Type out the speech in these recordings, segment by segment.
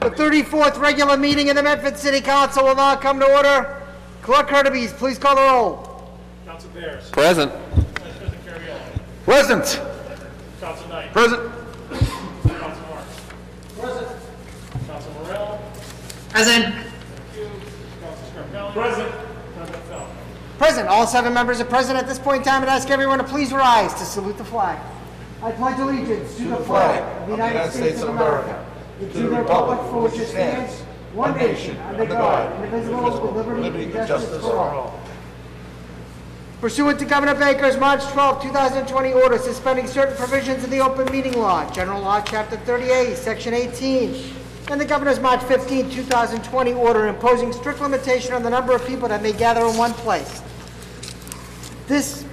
The 34th regular meeting of the Medford City Council will now come to order. Clerk Hurtubise, please call the roll. Council Bears. Present. Vice President Caraviello. Present. Council Knight. Present. Council Marks. Present. Council Morell. Present. Thank you. Council Scarpelli. Present. President Falco. Present, all seven members are present at this point in time, and ask everyone to please rise to salute the flag. I pledge allegiance to the flag of the United States of America, and to the republic for which it stands, one nation, under God, indivisible, with liberty and justice for all. Pursuant to Governor Baker's March 12, 2020 order suspending certain provisions of the open meeting law, General Law, Chapter 38, Section 18, and the Governor's March 15, 2020 order imposing strict limitation on the number of people that may gather in one place. This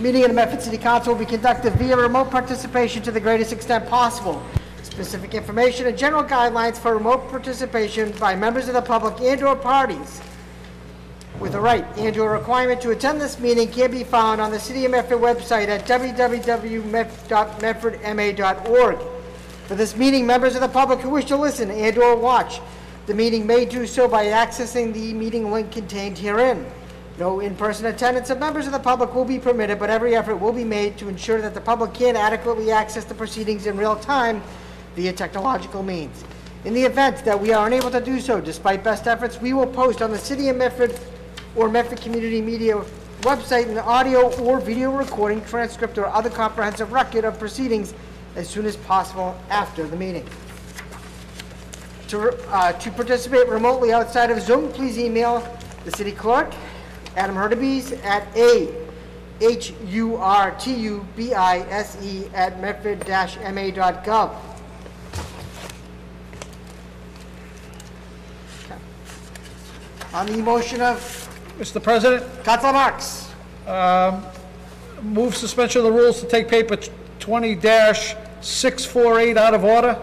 meeting of the Medford City Council will be conducted via remote participation to the greatest extent possible. Specific information and general guidelines for remote participation by members of the public and/or parties with a right and/or requirement to attend this meeting can be found on the City of Medford website at www.medfordma.org. For this meeting, members of the public who wish to listen and/or watch the meeting may do so by accessing the meeting link contained herein. No in-person attendance of members of the public will be permitted, but every effort will be made to ensure that the public can adequately access the proceedings in real time via technological means. In the event that we are unable to do so, despite best efforts, we will post on the City of Medford or Medford Community Media website an audio or video recording, transcript, or other comprehensive record of proceedings as soon as possible after the meeting. To, uh, to participate remotely outside of Zoom, please email the city clerk, Adam Hurtubise, at a h u r t u b i s e at medford-ma.gov. On the motion of Mr. President, Councilor Marks. move suspension of the rules to take paper 20-648 out of order.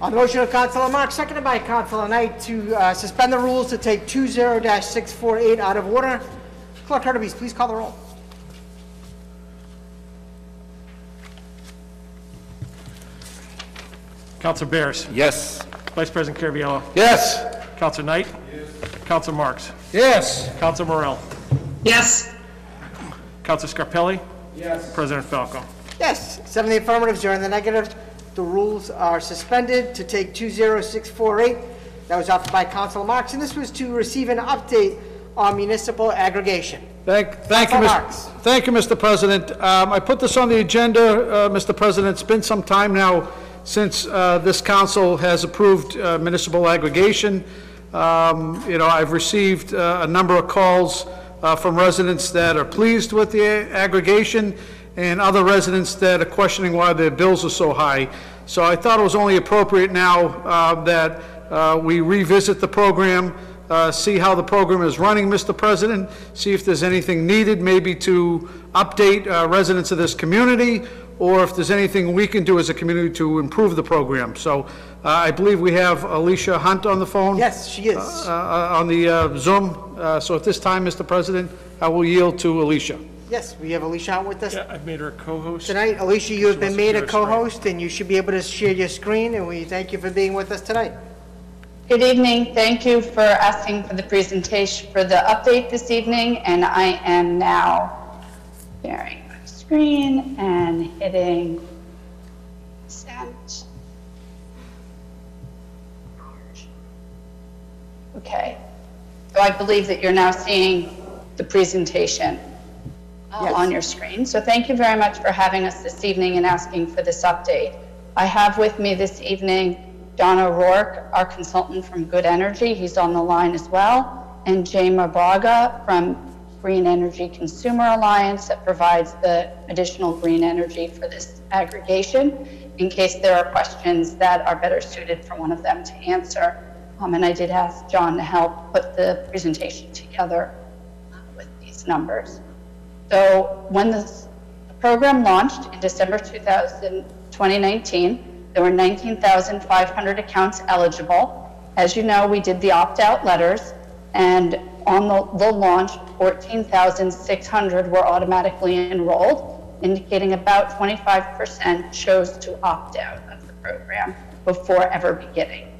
On the motion of Councilor Marks, seconded by Councilor Knight to uh, suspend the rules to take 20-648 out of order. Clerk Hurtubise, please call the roll. Council Bears. Yes. Vice President Caraviello. Yes. Council Knight. Council Marks. Yes. Council Morell. Yes. Council Scarpelli. Yes. President Falco. Yes, seven in the affirmative, zero in the negative. The rules are suspended to take 20648. That was offered by Councilor Marks, and this was to receive an update on municipal aggregation. Thank, thank you, Councilor Mr. Marks. Thank you, Mr. President. Um, I put this on the agenda, uh, Mr. President. It's been some time now since uh, this council has approved uh, municipal aggregation. Um, You know, I've received uh, a number of calls uh, from residents that are pleased with the aggregation and other residents that are questioning why their bills are so high. So I thought it was only appropriate now uh, that uh, we revisit the program, uh, see how the program is running, Mr. President, see if there's anything needed maybe to update uh, residents of this community, or if there's anything we can do as a community to improve the program. So uh, I believe we have Alicia Hunt on the phone. Yes, she is. uh, uh, On the uh, Zoom. Uh, So at this time, Mr. President, I will yield to Alicia. Yes, we have Alicia out with us Yeah, I've made her a co-host. tonight. Alicia, you have been made a wants to share her screen. co-host, and you should be able to share your screen, and we thank you for being with us tonight. Good evening. Thank you for asking for the presentation, for the update this evening, and I am now sharing my screen and hitting send. Okay. So I believe that you're now seeing the presentation uh, Yes. on your screen. So thank you very much for having us this evening and asking for this update. I have with me this evening Don O'Rourke, our consultant from Good Energy. He's on the line as well. And Jay Mabraga from Green Energy Consumer Alliance that provides the additional green energy for this aggregation in case there are questions that are better suited for one of them to answer. Um, and I did ask John to help put the presentation together uh, with these numbers. So when this program launched in December 2000 2019, there were 19,500 accounts eligible. As you know, we did the opt-out letters, and on the, the launch, 14,600 were automatically enrolled, indicating about 25% chose to opt out of the program, before ever beginning.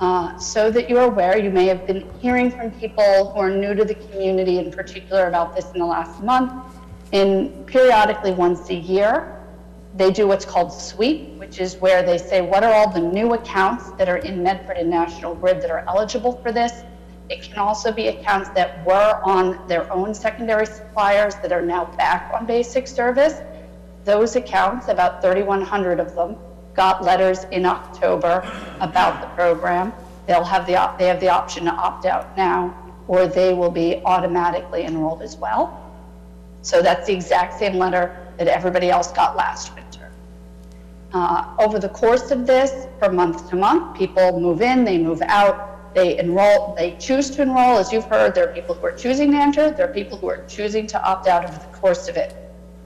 Uh, so that you're aware, you may have been hearing from people who are new to the community in particular about this in the last month. In periodically once a year, they do what's called sweep, which is where they say, what are all the new accounts that are in Medford and National Grid that are eligible for this? It can also be accounts that were on their own secondary suppliers that are now back on basic service. Those accounts, about 3,100 of them, got letters in October about the program. They'll have the, op- they have the option to opt out now, or they will be automatically enrolled as well. So that's the exact same letter that everybody else got last winter. Uh, Over the course of this, from month to month, people move in, they move out, they enroll, they choose to enroll. As you've heard, there are people who are choosing to enter, there are people who are choosing to opt out over the course of it.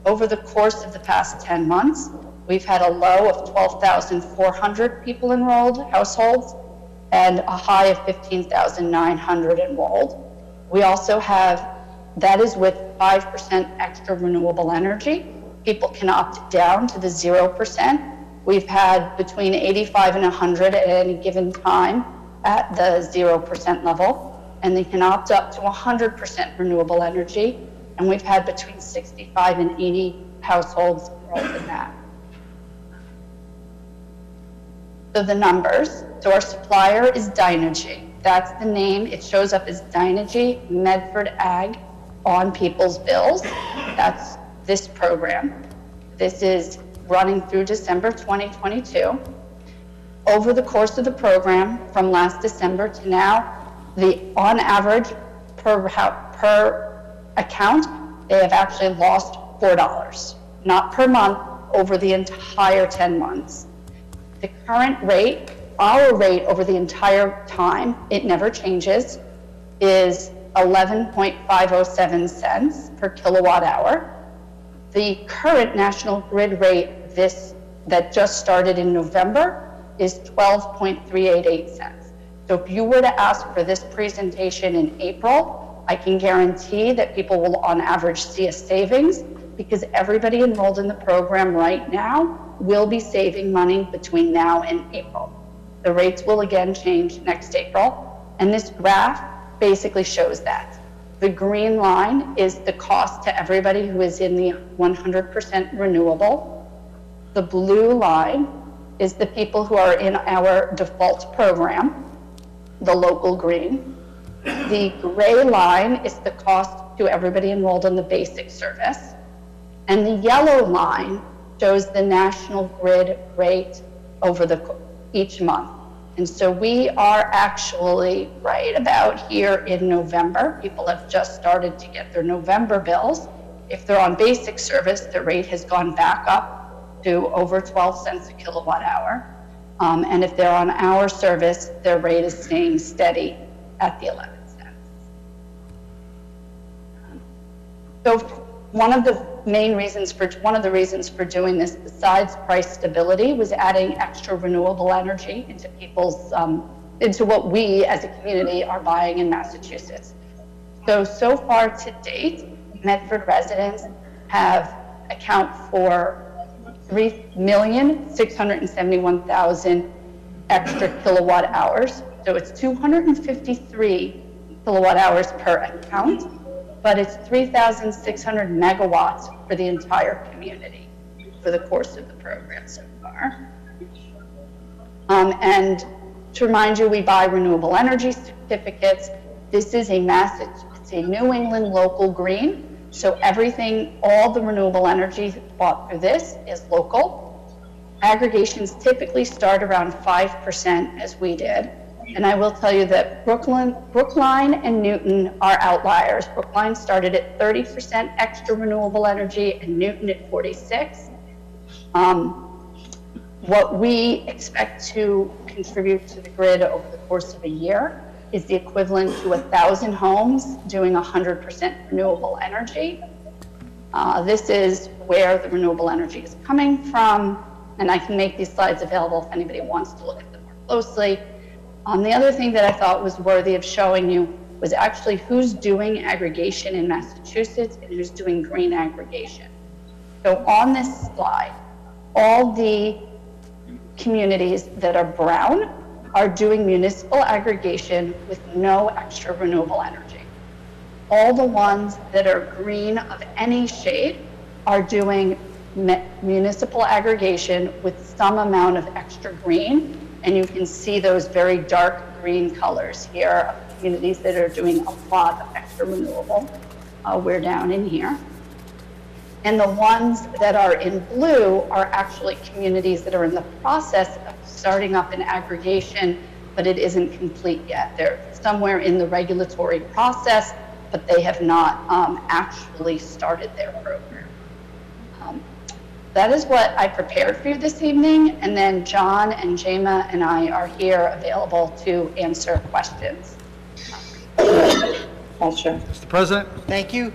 Over the course of the past 10 months, we've had a low of 12,400 people enrolled, households, and a high of 15,900 enrolled. We also have, that is with 5% extra renewable energy. People can opt down to the 0%. We've had between 85 and 100 at any given time at the 0% level, and they can opt up to 100% renewable energy. And we've had between 65 and 80 households enrolled in that. So the numbers, so our supplier is Dynegy. That's the name. It shows up as Dynegy Medford Ag on people's bills. That's this program. This is running through December 2022. Over the course of the program, from last December to now, the, on average, per, per account, they have actually lost $4, not per month, over the entire 10 months. The current rate, our rate over the entire time, it never changes, is 11.507 cents per kilowatt hour. The current national grid rate this, that just started in November is 12.388 cents. So if you were to ask for this presentation in April, I can guarantee that people will on average see a savings because everybody enrolled in the program right now will be saving money between now and April. The rates will again change next April, and this graph basically shows that. The green line is the cost to everybody who is in the 100% renewable. The blue line is the people who are in our default program, the local green. The gray line is the cost to everybody enrolled in the basic service. And the yellow line shows the national grid rate over the, each month. And so we are actually right about here in November. People have just started to get their November bills. If they're on basic service, the rate has gone back up to over 12 cents a kilowatt hour. Um, and if they're on our service, their rate is staying steady at the 11 cents. So one of the main reasons for, one of the reasons for doing this, besides price stability, was adding extra renewable energy into people's, um, into what we as a community are buying in Massachusetts. So, so far to date, Medford residents have account for 3,671,000 extra kilowatt hours. So it's 253 kilowatt hours per account, but it's 3,600 megawatts for the entire community for the course of the program so far. Um, and to remind you, we buy renewable energy certificates. This is a Mass, it's a New England local green. So everything, all the renewable energy bought through this is local. Aggregations typically start around 5% as we did. And I will tell you that Brooklyn, Brookline and Newton are outliers. Brookline started at 30% extra renewable energy and Newton at 46. Um, what we expect to contribute to the grid over the course of a year is the equivalent to a thousand homes doing 100% renewable energy. Uh, this is where the renewable energy is coming from, and I can make these slides available if anybody wants to look at them more closely. Um, the other thing that I thought was worthy of showing you was actually who's doing aggregation in Massachusetts and who's doing green aggregation. So on this slide, all the communities that are brown are doing municipal aggregation with no extra renewable energy. All the ones that are green of any shade are doing municipal aggregation with some amount of extra green. And you can see those very dark green colors here of communities that are doing a lot of extra renewable. Uh, we're down in here. And the ones that are in blue are actually communities that are in the process starting up an aggregation, but it isn't complete yet. They're somewhere in the regulatory process, but they have not um, actually started their program. Um, That is what I prepared for you this evening, and then John and Gemma and I are here available to answer questions. Mr. President? Thank you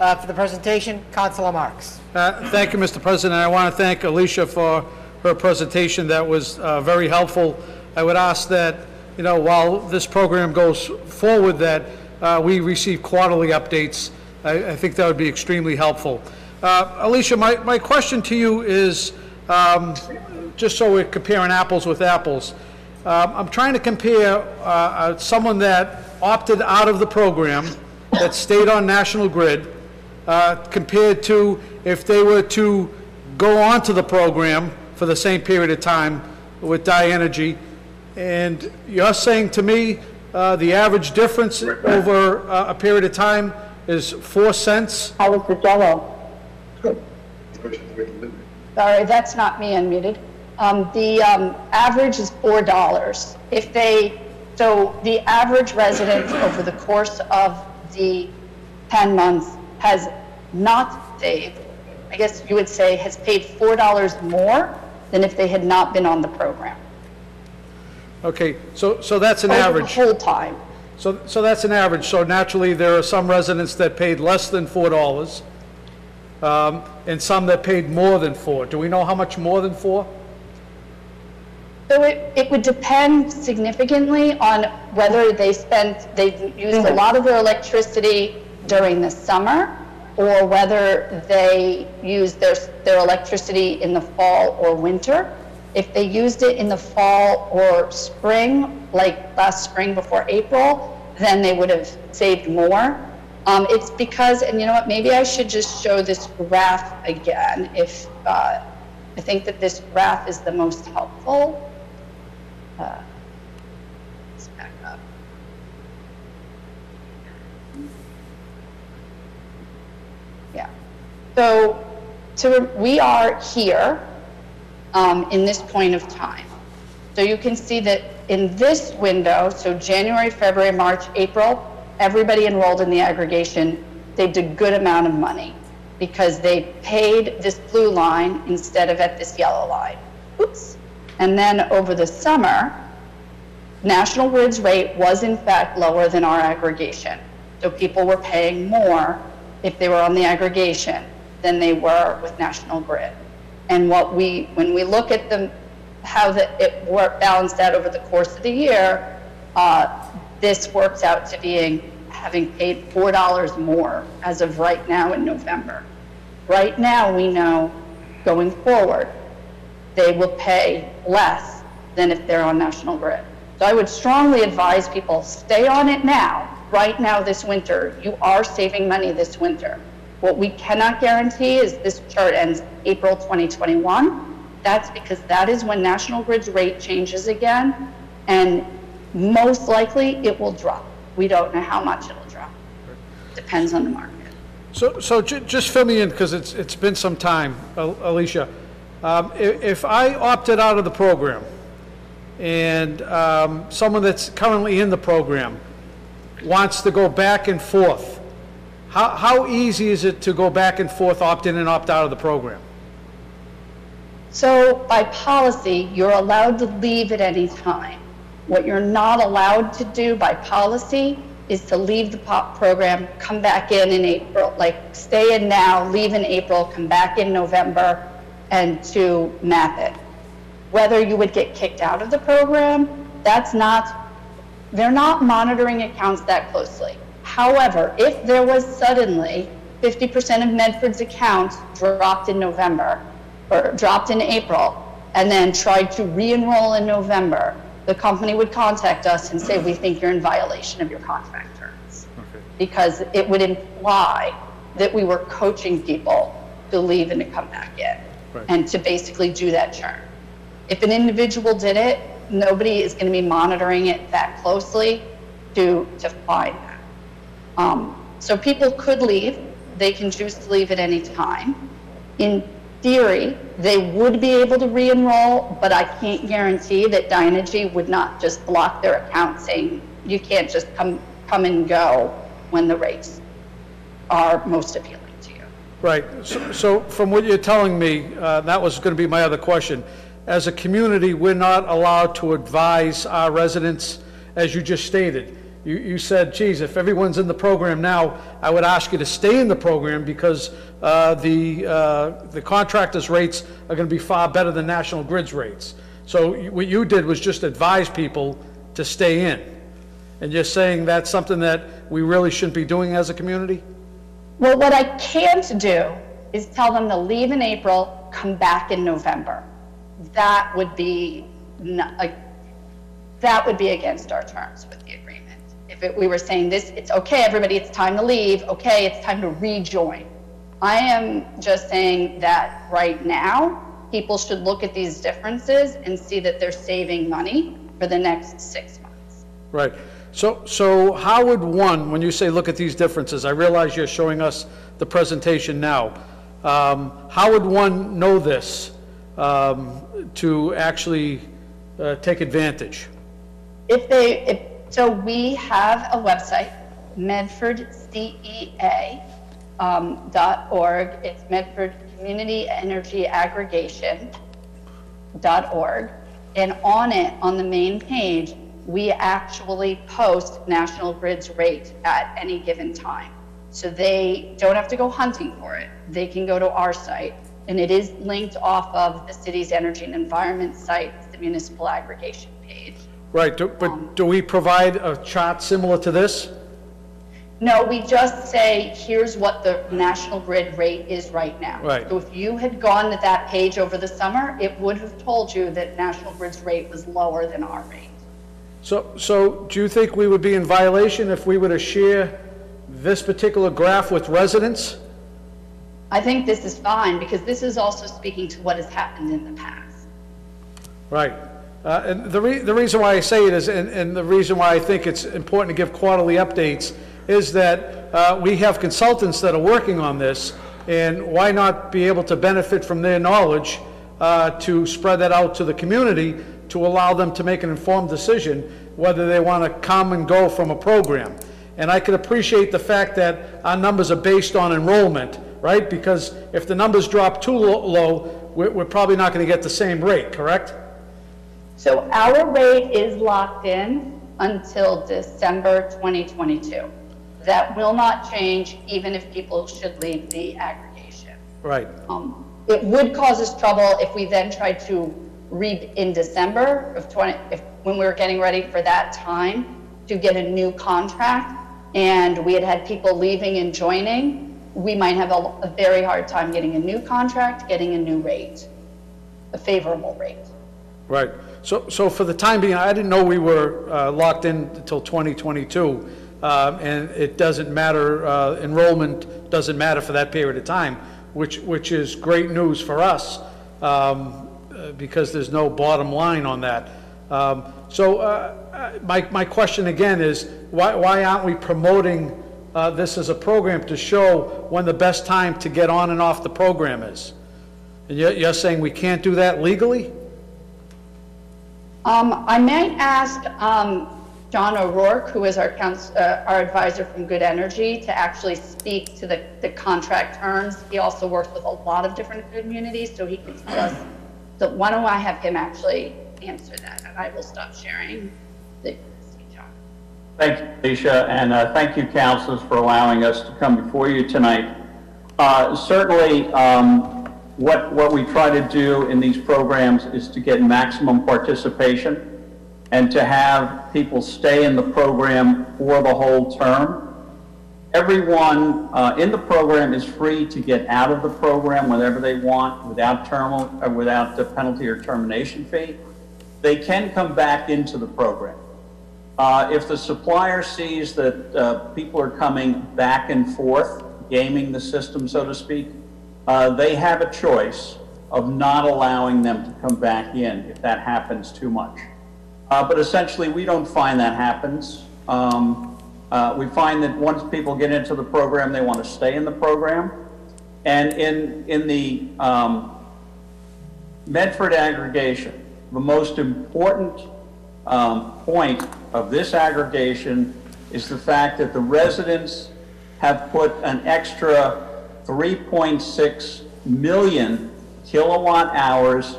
uh, for the presentation. Councilor Marks. Uh, Thank you, Mr. President. I want to thank Alicia for her presentation. That was uh, very helpful. I would ask that, you know, while this program goes forward, that uh, we receive quarterly updates. I I think that would be extremely helpful. Uh, Alicia, my my question to you is, um, just so we're comparing apples with apples, um, I'm trying to compare uh, uh, someone that opted out of the program, that stayed on National Grid, compared to if they were to go on to the program for the same period of time with Dynegy. And you're saying to me, uh, the average difference over uh, a period of time is 4 cents? How was the jello? Sorry, that's not me unmuted. Um, the, um, average is four dollars. If they, so the average resident over the course of the ten months has not saved, I guess you would say, has paid four dollars more than if they had not been on the program. Okay, so, so that's an Over the average. whole time. So, so that's an average. So naturally, there are some residents that paid less than $4, um, and some that paid more than 4. Do we know how much more than 4? So it, it would depend significantly on whether they spent, they used a lot of their electricity during the summer, or whether they used their, their electricity in the fall or winter. If they used it in the fall or spring, like last spring before April, then they would have saved more. Um, it's because, and you know what, maybe I should just show this graph again, if, uh, I think that this graph is the most helpful. Uh, Let's back up. Yeah. So, to, we are here um, in this point of time. So you can see that in this window, so January, February, March, April, everybody enrolled in the aggregation saved a good amount of money because they paid this blue line instead of at this yellow line. Oops. And then over the summer, National Grid's rate was in fact lower than our aggregation. So people were paying more if they were on the aggregation than they were with National Grid. And what we, when we look at the, how the, it worked, balanced out over the course of the year, uh, this works out to being, having paid four dollars more as of right now in November. Right now, we know, going forward, they will pay less than if they're on National Grid. So I would strongly advise people, stay on it now, right now this winter. You are saving money this winter. What we cannot guarantee is this chart ends April 2021. That's because that is when National Grid's rate changes again, and most likely it will drop. We don't know how much it'll drop. Depends on the market. So, so ju- just fill me in, because it's, it's been some time, Al- Alicia. Um, i- If I opted out of the program, and um, someone that's currently in the program wants to go back and forth, how, how easy is it to go back and forth, opt in and opt out of the program? So by policy, you're allowed to leave at any time. What you're not allowed to do by policy is to leave the POP program, come back in in April, like stay in now, leave in April, come back in November, and to map it. Whether you would get kicked out of the program, that's not, they're not monitoring accounts that closely. However, if there was suddenly 50% of Medford's accounts dropped in November, or dropped in April, and then tried to re-enroll in November, the company would contact us and say, we think you're in violation of your contract terms. Because it would imply that we were coaching people to leave and to come back in, and to basically do that churn. If an individual did it, nobody is going to be monitoring it that closely to, to find that. Um, so people could leave. They can choose to leave at any time. In theory, they would be able to re-enroll, but I can't guarantee that Dynegy would not just block their account saying, you can't just come, come and go when the rates are most appealing to you. Right, so, so from what you're telling me, uh, that was going to be my other question. As a community, we're not allowed to advise our residents, as you just stated. You, you said, geez, if everyone's in the program now, I would ask you to stay in the program because uh, the, uh, the contractors' rates are going to be far better than National Grid's rates. So what you did was just advise people to stay in. And you're saying that's something that we really shouldn't be doing as a community? Well, what I can't do is tell them to leave in April, come back in November. That would be, not, that would be against our terms with. If it, we were saying this, it's okay, everybody, it's time to leave, okay, it's time to rejoin. I am just saying that right now, people should look at these differences and see that they're saving money for the next six months. Right. So, so how would one, when you say look at these differences, I realize you're showing us the presentation now. Um, How would one know this um, to actually uh, take advantage? If they, if, so we have a website, medfordcea, um. It's Medford Community Energy Aggregation dot org. And on it, on the main page, we actually post National Grid's rate at any given time. So they don't have to go hunting for it. They can go to our site. And it is linked off of the city's energy and environment site, the municipal aggregation page. Right, do- but do we provide a chart similar to this? No, we just say, here's what the National Grid rate is right now. Right. So if you had gone to that page over the summer, it would have told you that National Grid's rate was lower than our rate. So, so do you think we would be in violation if we were to share this particular graph with residents? I think this is fine, because this is also speaking to what has happened in the past. Right. Uh, And the re, the reason why I say it is, and, and the reason why I think it's important to give quarterly updates is that uh, we have consultants that are working on this, and why not be able to benefit from their knowledge uh, to spread that out to the community to allow them to make an informed decision whether they want to come and go from a program. And I can appreciate the fact that our numbers are based on enrollment, right? Because if the numbers drop too lo- low, we're probably not going to get the same rate, correct? So our rate is locked in until December 2022. That will not change even if people should leave the aggregation. Right. Um, It would cause us trouble if we then tried to read in December of 20, if, when we were getting ready for that time, to get a new contract, and we had had people leaving and joining, we might have a, a very hard time getting a new contract, getting a new rate, a favorable rate. Right. So, so for the time being, I didn't know we were uh, locked in until 2022, uh, and it doesn't matter, uh, enrollment doesn't matter for that period of time, which, which is great news for us, um, uh, because there's no bottom line on that. Um, So uh, my, my question again is, why, why aren't we promoting this as a program to show when the best time to get on and off the program is? And you're, you're saying we can't do that legally? Um, I might ask, um, John O'Rourke, who is our counsel, uh, our advisor from Good Energy, to actually speak to the, the contract terms. He also works with a lot of different communities, so he can tell us. So why don't I have him actually answer that, and I will stop sharing the. Thank you, Alicia, and uh, thank you, councilors, for allowing us to come before you tonight. Uh, Certainly, um, what, what we try to do in these programs is to get maximum participation and to have people stay in the program for the whole term. Everyone uh, in the program is free to get out of the program whenever they want without terminal, uh, without the penalty or termination fee. They can come back into the program. Uh, If the supplier sees that uh, people are coming back and forth, gaming the system, so to speak, uh, they have a choice of not allowing them to come back in if that happens too much. Uh, But essentially, we don't find that happens. Um, uh, We find that once people get into the program, they want to stay in the program. And in, in the um, Medford aggregation, the most important um, point of this aggregation is the fact that the residents have put an extra 3.6 million kilowatt hours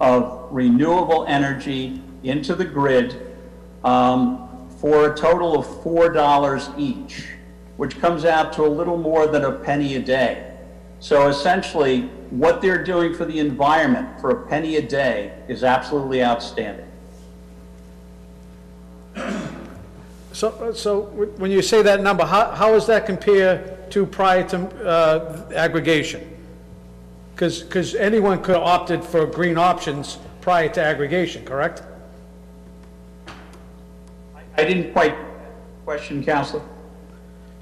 of renewable energy into the grid um, for a total of $4 each, which comes out to a little more than a penny a day. So essentially, what they're doing for the environment for a penny a day is absolutely outstanding. So, so when you say that number, how, how does that compare to prior to uh, aggregation? Because, because anyone could have opted for green options prior to aggregation, correct? I didn't quite question, Counselor.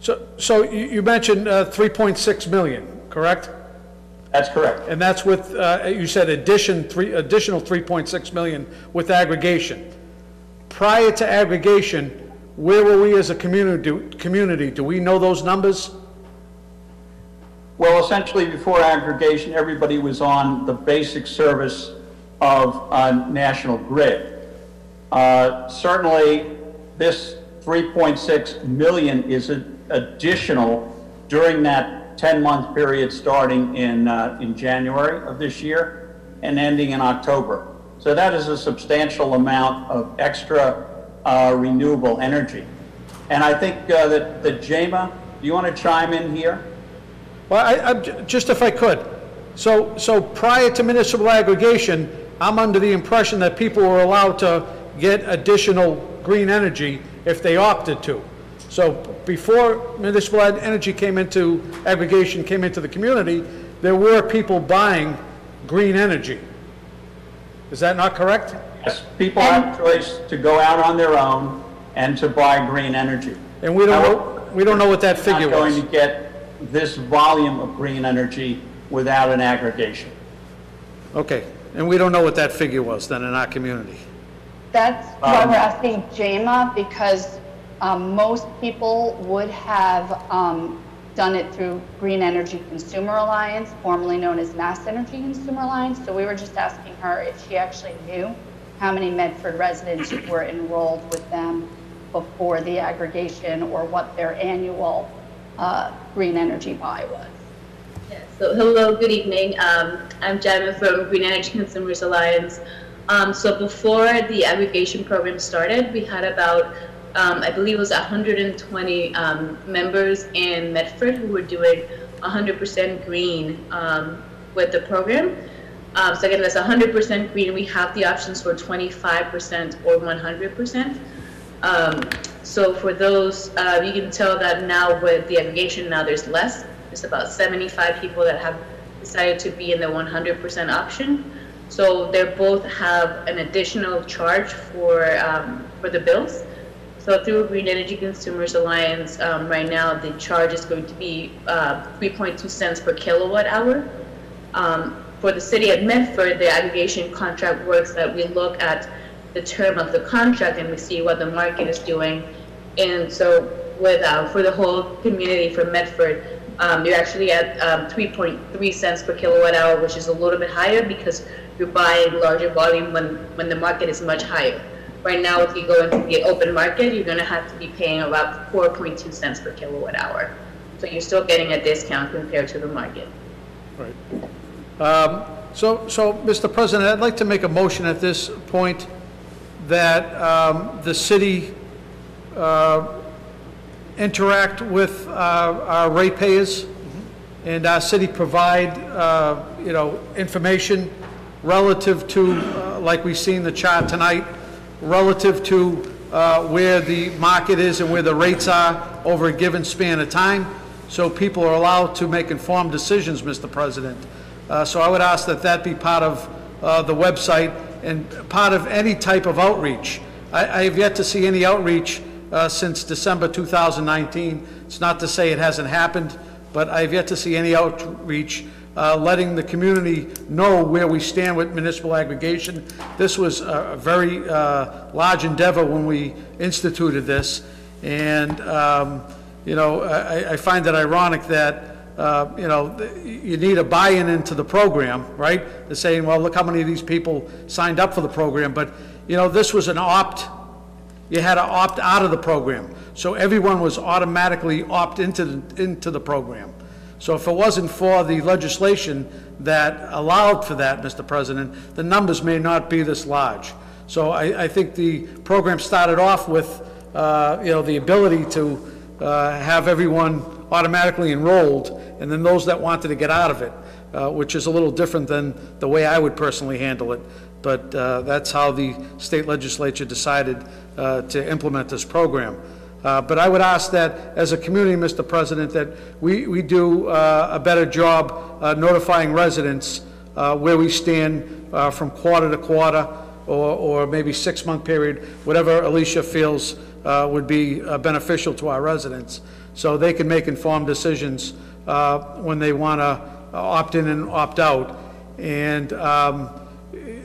So, so you, you mentioned uh, 3.6 million, correct? That's correct. And that's with, uh, you said addition, three, additional 3.6 million with aggregation. Prior to aggregation, where were we as a community, community? Do we know those numbers? Well, essentially, before aggregation, everybody was on the basic service of uh, National Grid. Uh, Certainly, this 3.6 million is a- additional during that 10-month period starting in, uh, in January of this year and ending in October. So that is a substantial amount of extra uh, renewable energy. And I think uh, that, that Gemma, do you want to chime in here? Well, I, I'm, just if I could. So, so prior to municipal aggregation, I'm under the impression that people were allowed to get additional green energy if they opted to. So before municipal energy came into, aggregation came into the community, there were people buying green energy. Is that not correct? Yes, people have a choice to go out on their own and to buy green energy. And we don't know, we don't know what that figure Not going was. to get this volume of green energy without an aggregation. Okay, and we don't know what that figure was then in our community. That's why we're asking Gemma, because um, most people would have um, done it through Green Energy Consumer Alliance, formerly known as Mass Energy Consumer Alliance. So we were just asking her if she actually knew how many Medford residents were enrolled with them before the aggregation, or what their annual uh, green energy buy was. Yeah, So, hello, good evening. Um, I'm Gemma from Green Energy Consumers Alliance. Um, so before the aggregation program started, we had about, um, I believe it was 120 um, members in Medford who were doing 100% green um, with the program. Um, so again, that's 100% green. We have the options for 25% or 100%. Um, so for those, uh, you can tell that now with the aggregation, now there's less. There's about 75 people that have decided to be in the 100% option. So they both have an additional charge for um, for the bills. So through Green Energy Consumers Alliance, um, right now the charge is going to be uh, 3.2 cents per kilowatt hour. Um, for the city of Medford, the aggregation contract works that we look at the term of the contract and we see what the market is doing. And so with, uh, for the whole community for Medford, um, you're actually at, um, 3.3 cents per kilowatt hour, which is a little bit higher because you're buying larger volume when, when the market is much higher. Right now, if you go into the open market, you're gonna have to be paying about 4.2 cents per kilowatt hour. So you're still getting a discount compared to the market. Right. Um, So, so, Mr. President, I'd like to make a motion at this point that um, the city uh, interact with our our ratepayers and our city provide, uh, you know, information relative to, uh, like we see in the chart tonight, relative to uh, where the market is and where the rates are over a given span of time, so people are allowed to make informed decisions, Mr. President. Uh, So I would ask that that be part of uh, the website and part of any type of outreach. I I have yet to see any outreach uh, since December 2019. It's not to say it hasn't happened, but I have yet to see any outreach uh, letting the community know where we stand with municipal aggregation. This was a very uh, large endeavor when we instituted this, and, um, you know, I I find it ironic that, uh, you know, you need a buy-in into the program, right? They're saying, well, look how many of these people signed up for the program, but, you know, this was an opt, you had to opt out of the program. So everyone was automatically opt into, the- into the program. So if it wasn't for the legislation that allowed for that, Mr. President, the numbers may not be this large. So I, I think the program started off with, uh, you know, the ability to uh, have everyone automatically enrolled, and then those that wanted to get out of it, uh, which is a little different than the way I would personally handle it. But uh, that's how the state legislature decided uh, to implement this program. Uh, But I would ask that, as a community, Mr. President, that we, we do uh, a better job uh, notifying residents where we stand from quarter to quarter, or, or maybe six-month period, whatever Alicia feels would be beneficial to our residents, so they can make informed decisions uh, when they want to opt in and opt out. And um,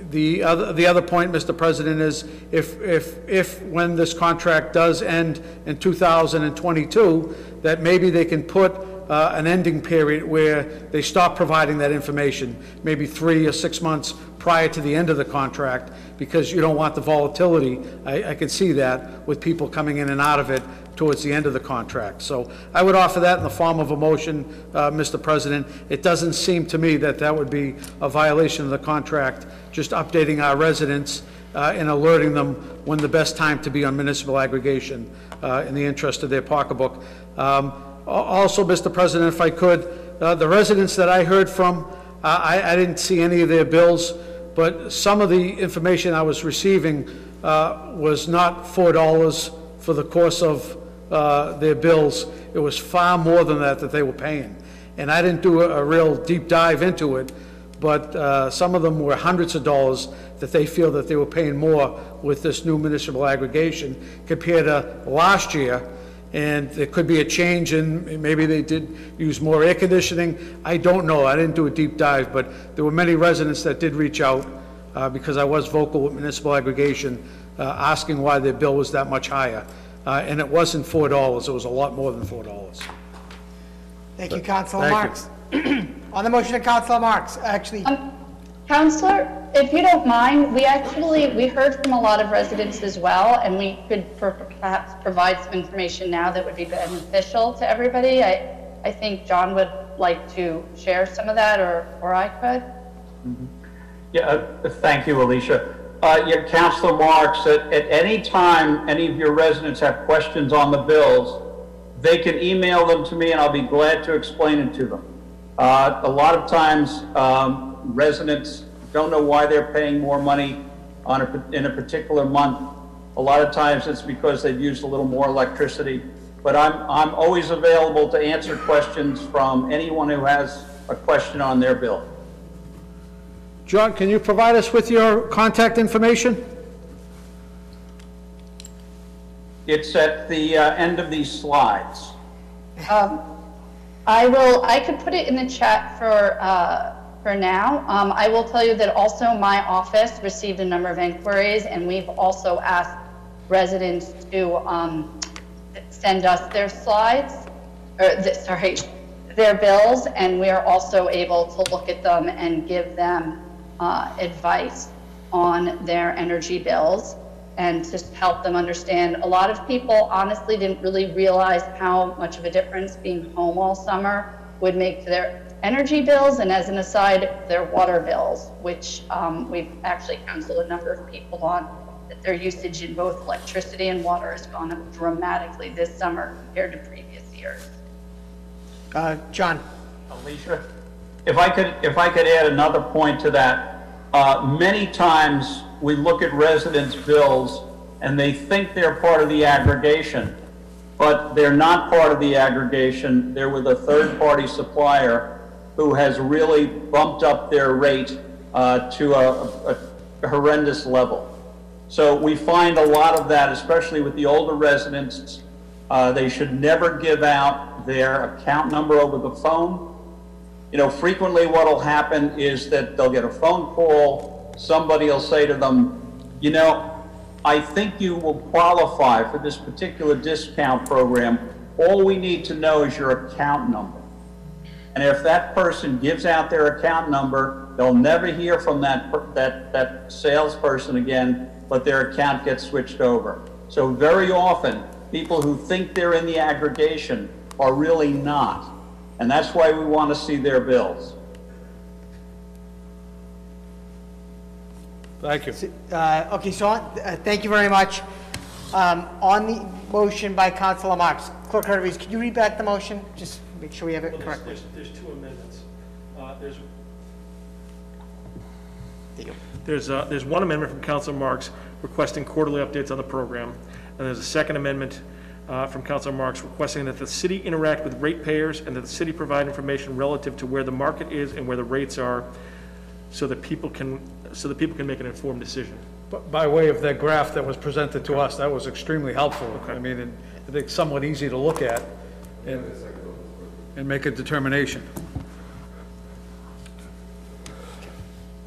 the other, the other point, Mr. President, is if, if, if, when this contract does end in 2022, that maybe they can put uh, an ending period where they stop providing that information, maybe three or six months prior to the end of the contract, because you don't want the volatility. I, I can see that with people coming in and out of it towards the end of the contract. So I would offer that in the form of a motion, uh, Mr. President. It doesn't seem to me that that would be a violation of the contract, just updating our residents uh, and alerting them when the best time to be on municipal aggregation uh, in the interest of their pocketbook. Um, Also, Mr. President, if I could, uh, the residents that I heard from, uh, I I didn't see any of their bills, but some of the information I was receiving uh, was not $4 for the course of uh, their bills. It was far more than that that they were paying. And I didn't do a a real deep dive into it, but uh, some of them were hundreds of dollars that they feel that they were paying more with this new municipal aggregation compared to last year. And there could be a change in, maybe they did use more air conditioning. I don't know, I didn't do a deep dive, but there were many residents that did reach out uh, because I was vocal with municipal aggregation, uh, asking why their bill was that much higher. Uh, And it wasn't $4, it was a lot more than $4. Thank you, Councilor Thank you. Marks. On the motion of Councilor Marks, actually, Counselor, if you don't mind, we actually, we heard from a lot of residents as well, and we could per- perhaps provide some information now that would be beneficial to everybody. I, I think John would like to share some of that, or, or I could. Yeah, uh, thank you, Alicia. Uh, yeah, Counselor Marks, at, at any time, any of your residents have questions on the bills, they can email them to me and I'll be glad to explain it to them. Uh, a lot of times, um, residents don't know why they're paying more money on a, in a particular month. A lot of times it's because they've used a little more electricity. But I'm, I'm always available to answer questions from anyone who has a question on their bill. John, can you provide us with your contact information? It's at the uh, end of these slides. I will, I could put it in the chat for, uh, for now. Um, I will tell you that also my office received a number of inquiries, and we've also asked residents to, um, send us their slides, or, the- sorry, their bills, and we are also able to look at them and give them, uh, advice on their energy bills and just help them understand. A lot of people honestly didn't really realize how much of a difference being home all summer would make to their energy bills, and as an aside, their water bills, which um, we've actually counseled a number of people on, that their usage in both electricity and water has gone up dramatically this summer compared to previous years. uh, John. Alicia? If I could, if I could add another point to that, uh, many times we look at residents' bills and they think they're part of the aggregation, but they're not part of the aggregation. They're with a third-party supplier who has really bumped up their rate uh, to a a horrendous level. So we find a lot of that, especially with the older residents. Uh, They should never give out their account number over the phone. You know, frequently what'll happen is that they'll get a phone call, somebody will say to them, you know, I think you will qualify for this particular discount program. All we need to know is your account number. And if that person gives out their account number, they'll never hear from that, that, that salesperson again, but their account gets switched over. So very often, people who think they're in the aggregation are really not. And that's why we want to see their bills. Thank you. Uh, Okay, so, uh, thank you very much. Um, On the motion by Councilor Marks, Clerk Harvey, could you read back the motion? Just make sure we have it Well, there's, correctly. there's, there's two amendments. Uh, there's, you there's, uh, there's one amendment from Councilor Marks requesting quarterly updates on the program. And there's a second amendment, uh, from Council Marks requesting that the city interact with ratepayers and that the city provide information relative to where the market is and where the rates are so that people can, so that people can make an informed decision. But By way of that graph that was presented to us, that was extremely helpful. I mean, and I think somewhat easy to look at and, and make a determination.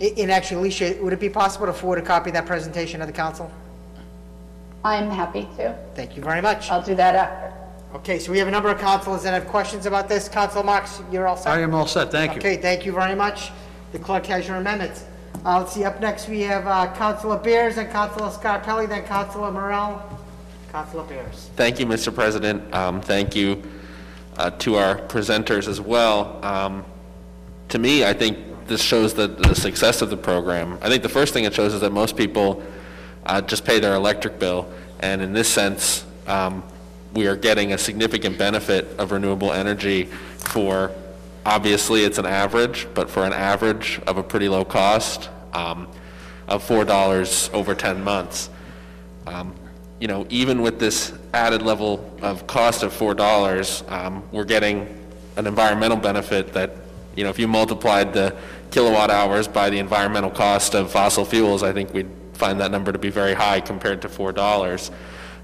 I- And actually, Alicia, would it be possible to forward a copy of that presentation to the council? I'm happy to. Thank you very much. I'll do that after. Okay, so we have a number of councilors that have questions about this. Councilor Marks, you're all set? I am all set, thank you. Okay, thank you very much. The clerk has your amendments. Uh, let's see, up next, we have, uh, Councilor Bears and Councilor Scarpelli, then Councilor Morell. Councilor Bears. Thank you, Mr. President. Um, Thank you uh, to our presenters as well. Um, To me, I think this shows the, the success of the program. I think the first thing it shows is that most people uh, just pay their electric bill, and in this sense, um, we are getting a significant benefit of renewable energy for, obviously, it's an average, but for an average of a pretty low cost um, of $4 over 10 months. Um, you know, even with this added level of cost of four dollars, um, we're getting an environmental benefit that, you know, if you multiplied the kilowatt hours by the environmental cost of fossil fuels, I think we'd find that number to be very high compared to four dollars.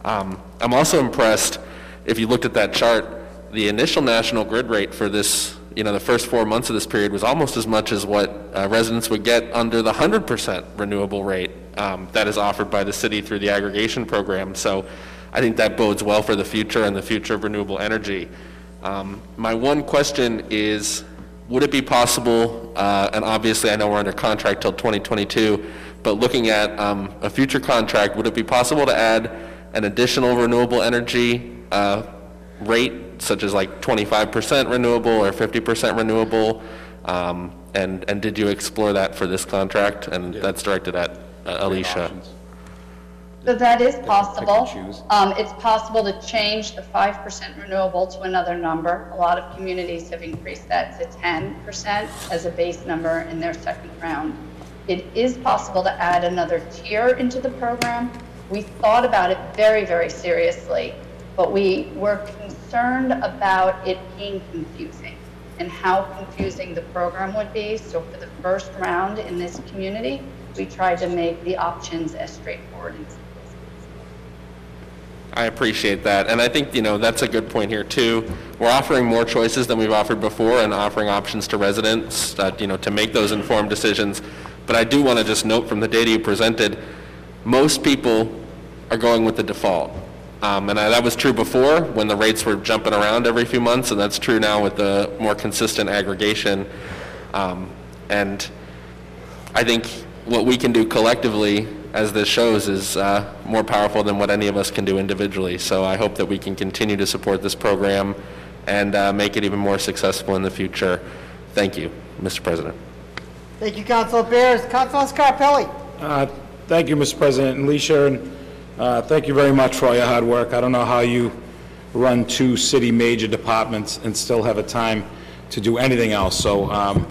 Um, I'm also impressed, if you looked at that chart, the initial national grid rate for this, you know, the first four months of this period was almost as much as what uh, residents would get under the 100% renewable rate um, that is offered by the city through the aggregation program. So I think that bodes well for the future and the future of renewable energy. Um, My one question is, would it be possible, uh, and obviously I know we're under contract till 2022, but looking at um, a future contract, would it be possible to add an additional renewable energy uh, rate, such as like 25% renewable or 50% renewable? Um, And, and did you explore that for this contract? And that's directed at uh, Alicia. So that is possible. Um, it's possible to change the five percent renewable to another number. A lot of communities have increased that to ten percent as a base number in their second round. It is possible to add another tier into the program. We thought about it very, very seriously, but we were concerned about it being confusing and how confusing the program would be. So for the first round in this community, we tried to make the options as straightforward as possible. I appreciate that, and I think, you know, that's a good point here, too. We're offering more choices than we've offered before and offering options to residents, that, you know, to make those informed decisions. But I do want to just note from the data you presented, most people are going with the default. Um, And I- that was true before, when the rates were jumping around every few months, and that's true now with the more consistent aggregation. Um, And I think what we can do collectively, as this shows, is uh, more powerful than what any of us can do individually. So I hope that we can continue to support this program and uh, make it even more successful in the future. Thank you, Mr. President. Thank you, Councilor Bears. Councilor Scarpelli. Uh, Thank you, Mr. President. And Alicia, and uh, thank you very much for all your hard work. I don't know how you run two city major departments and still have a time to do anything else, so um,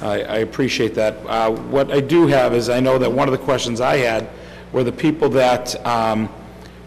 I I appreciate that. Uh, What I do have is, I know that one of the questions I had were the people that um,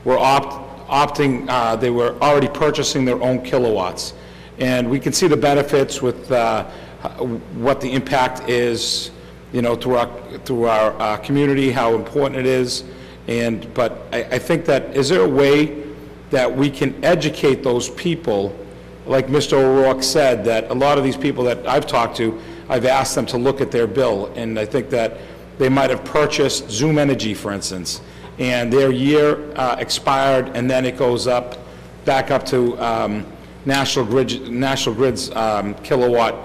were opt, opting, uh, they were already purchasing their own kilowatts. And we can see the benefits with uh, what the impact is, you know, through our, through our uh, community, how important it is. And, but I, I think that, is there a way that we can educate those people, like Mr. O'Rourke said, that a lot of these people that I've talked to, I've asked them to look at their bill, and I think that they might have purchased XOOM Energy, for instance, and their year uh, expired, and then it goes up, back up to um, National Grid, National Grid's um, kilowatt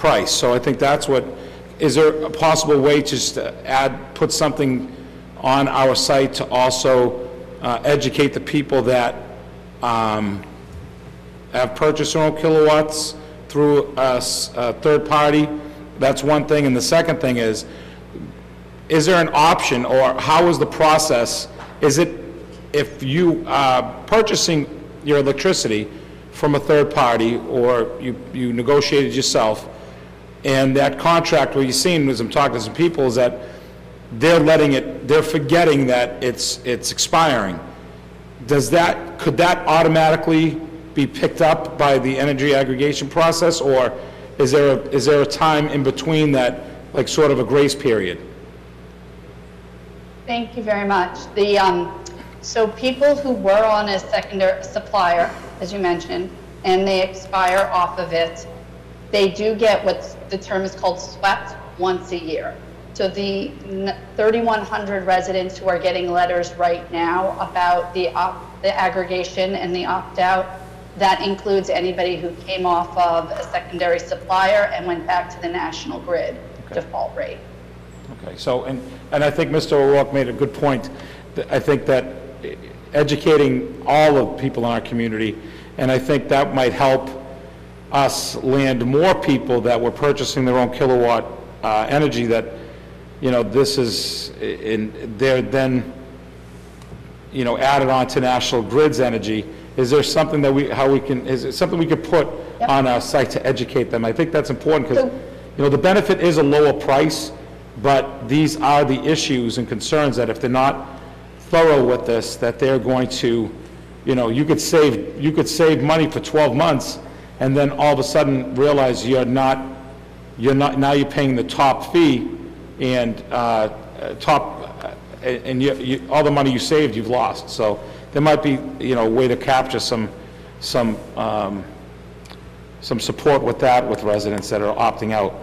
price. So I think that's what, is there a possible way to add, put something on our site to also uh, educate the people that um, have purchased their own kilowatts through a third party? That's one thing. And the second thing is, is there an option, or how is the process? Is it, if you are purchasing your electricity from a third party, or you you negotiated yourself, and that contract, what you're seeing, as I'm talking to some people, is that they're letting it, they're forgetting that it's, it's expiring. Does that, could that automatically be picked up by the energy aggregation process, or is there, a- is there a time in between that, like sort of a grace period? Thank you very much. The, um, so people who were on a secondary supplier, as you mentioned, and they expire off of it, they do get what's, the term is called swept once a year. So the 3,100 residents who are getting letters right now about the op, the aggregation and the opt-out, that includes anybody who came off of a secondary supplier and went back to the national grid default rate. Okay, so, and, and I think Mr. O'Rourke made a good point. I think that educating all of people in our community, and I think that might help us land more people that were purchasing their own kilowatt uh, energy, that, you know, this is, in, they're then, you know, added on to National Grid's energy. Is there something that we, how we can, is it something we could put on our site to educate them? I think that's important, because, So- you know, the benefit is a lower price, but these are the issues and concerns that if they're not thorough with this, that they're going to, you know, you could save, you could save money for 12 months, and then all of a sudden realize you're not, you're not, now you're paying the top fee, and, uh, top, uh, and you, you, all the money you saved, you've lost. So there might be, you know, a way to capture some, some, um, some support with that with residents that are opting out.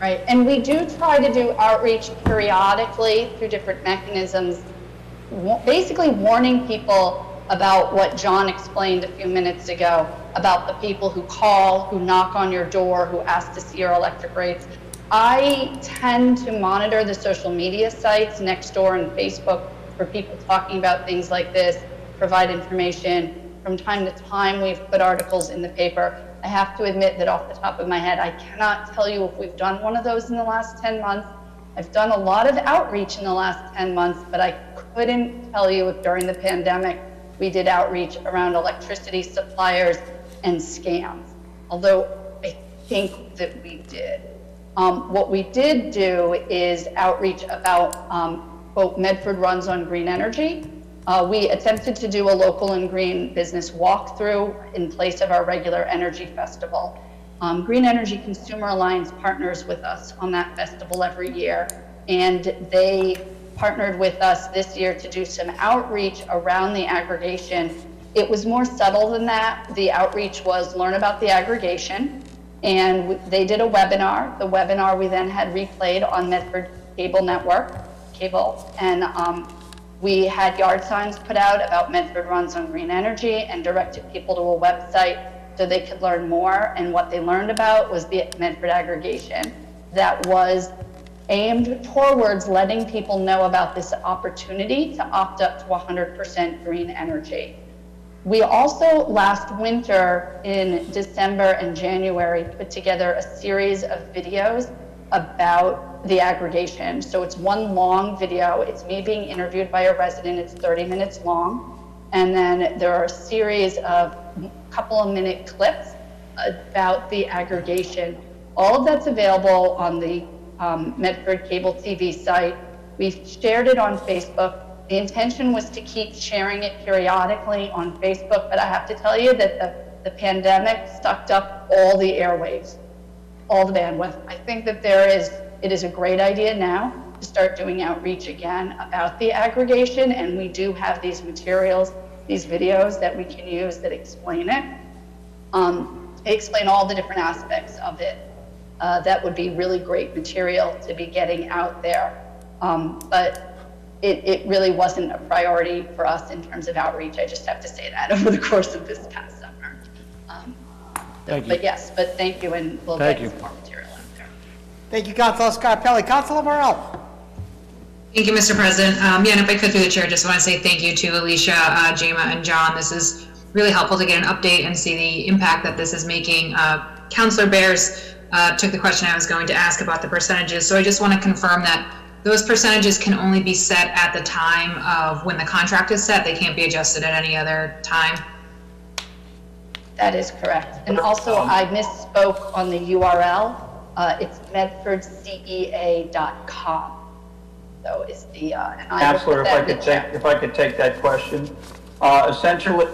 Right, and we do try to do outreach periodically through different mechanisms, basically warning people about what John explained a few minutes ago, about the people who call, who knock on your door, who ask to see your electric rates. I tend to monitor the social media sites, Nextdoor and Facebook, for people talking about things like this, provide information. From time to time, we've put articles in the paper. I have to admit that off the top of my head, I cannot tell you if we've done one of those in the last 10 months. I've done a lot of outreach in the last 10 months, but I couldn't tell you if during the pandemic we did outreach around electricity suppliers and scams, although I think that we did. Um, what we did do is outreach about, um, quote, Medford runs on green energy. Uh, we attempted to do a local and green business walkthrough in place of our regular energy festival. Um, Green Energy Consumer Alliance partners with us on that festival every year, and they partnered with us this year to do some outreach around the aggregation. It was more subtle than that. The outreach was learn about the aggregation, and they did a webinar. The webinar we then had replayed on Medford Cable Network, cable, and um, we had yard signs put out about Medford runs on green energy and directed people to a website so they could learn more. And what they learned about was the Medford aggregation that was aimed towards letting people know about this opportunity to opt up to 100% green energy. We also, last winter in December and January, put together a series of videos about the aggregation. So it's one long video. It's me being interviewed by a resident. It's 30 minutes long. And then there are a series of couple of minute clips about the aggregation. All of that's available on the um, Medford Cable TV site. We've shared it on Facebook. the intention was to keep sharing it periodically on Facebook, but I have to tell you that the, the pandemic sucked up all the airwaves, all the bandwidth. I think that there is, it is a great idea now to start doing outreach again about the aggregation, and we do have these materials, these videos that we can use that explain it. Um, they explain all the different aspects of it. Uh, that would be really great material to be getting out there. Um, but it, it really wasn't a priority for us in terms of outreach. I just have to say that over the course of this past summer. Um, Thank you. But yes, but thank you, and we'll Thank get you. some more material out there. Thank you, Councilor Scarpelli. Councilor Morell. Thank you, Mr. President. Um, yeah, and if I could through the chair, just want to say thank you to Alicia, uh, Gemma, and John. This is really helpful to get an update and see the impact that this is making. Uh, Councilor Bears uh, took the question I was going to ask about the percentages, so I just want to confirm that those percentages can only be set at the time of when the contract is set. They can't be adjusted at any other time. That is correct. And also, I misspoke on the URL. Uh, it's medfordcea.com. So it's the, uh, and I Counselor, if I could the take, chat. if I could take that question. Uh, Essentially,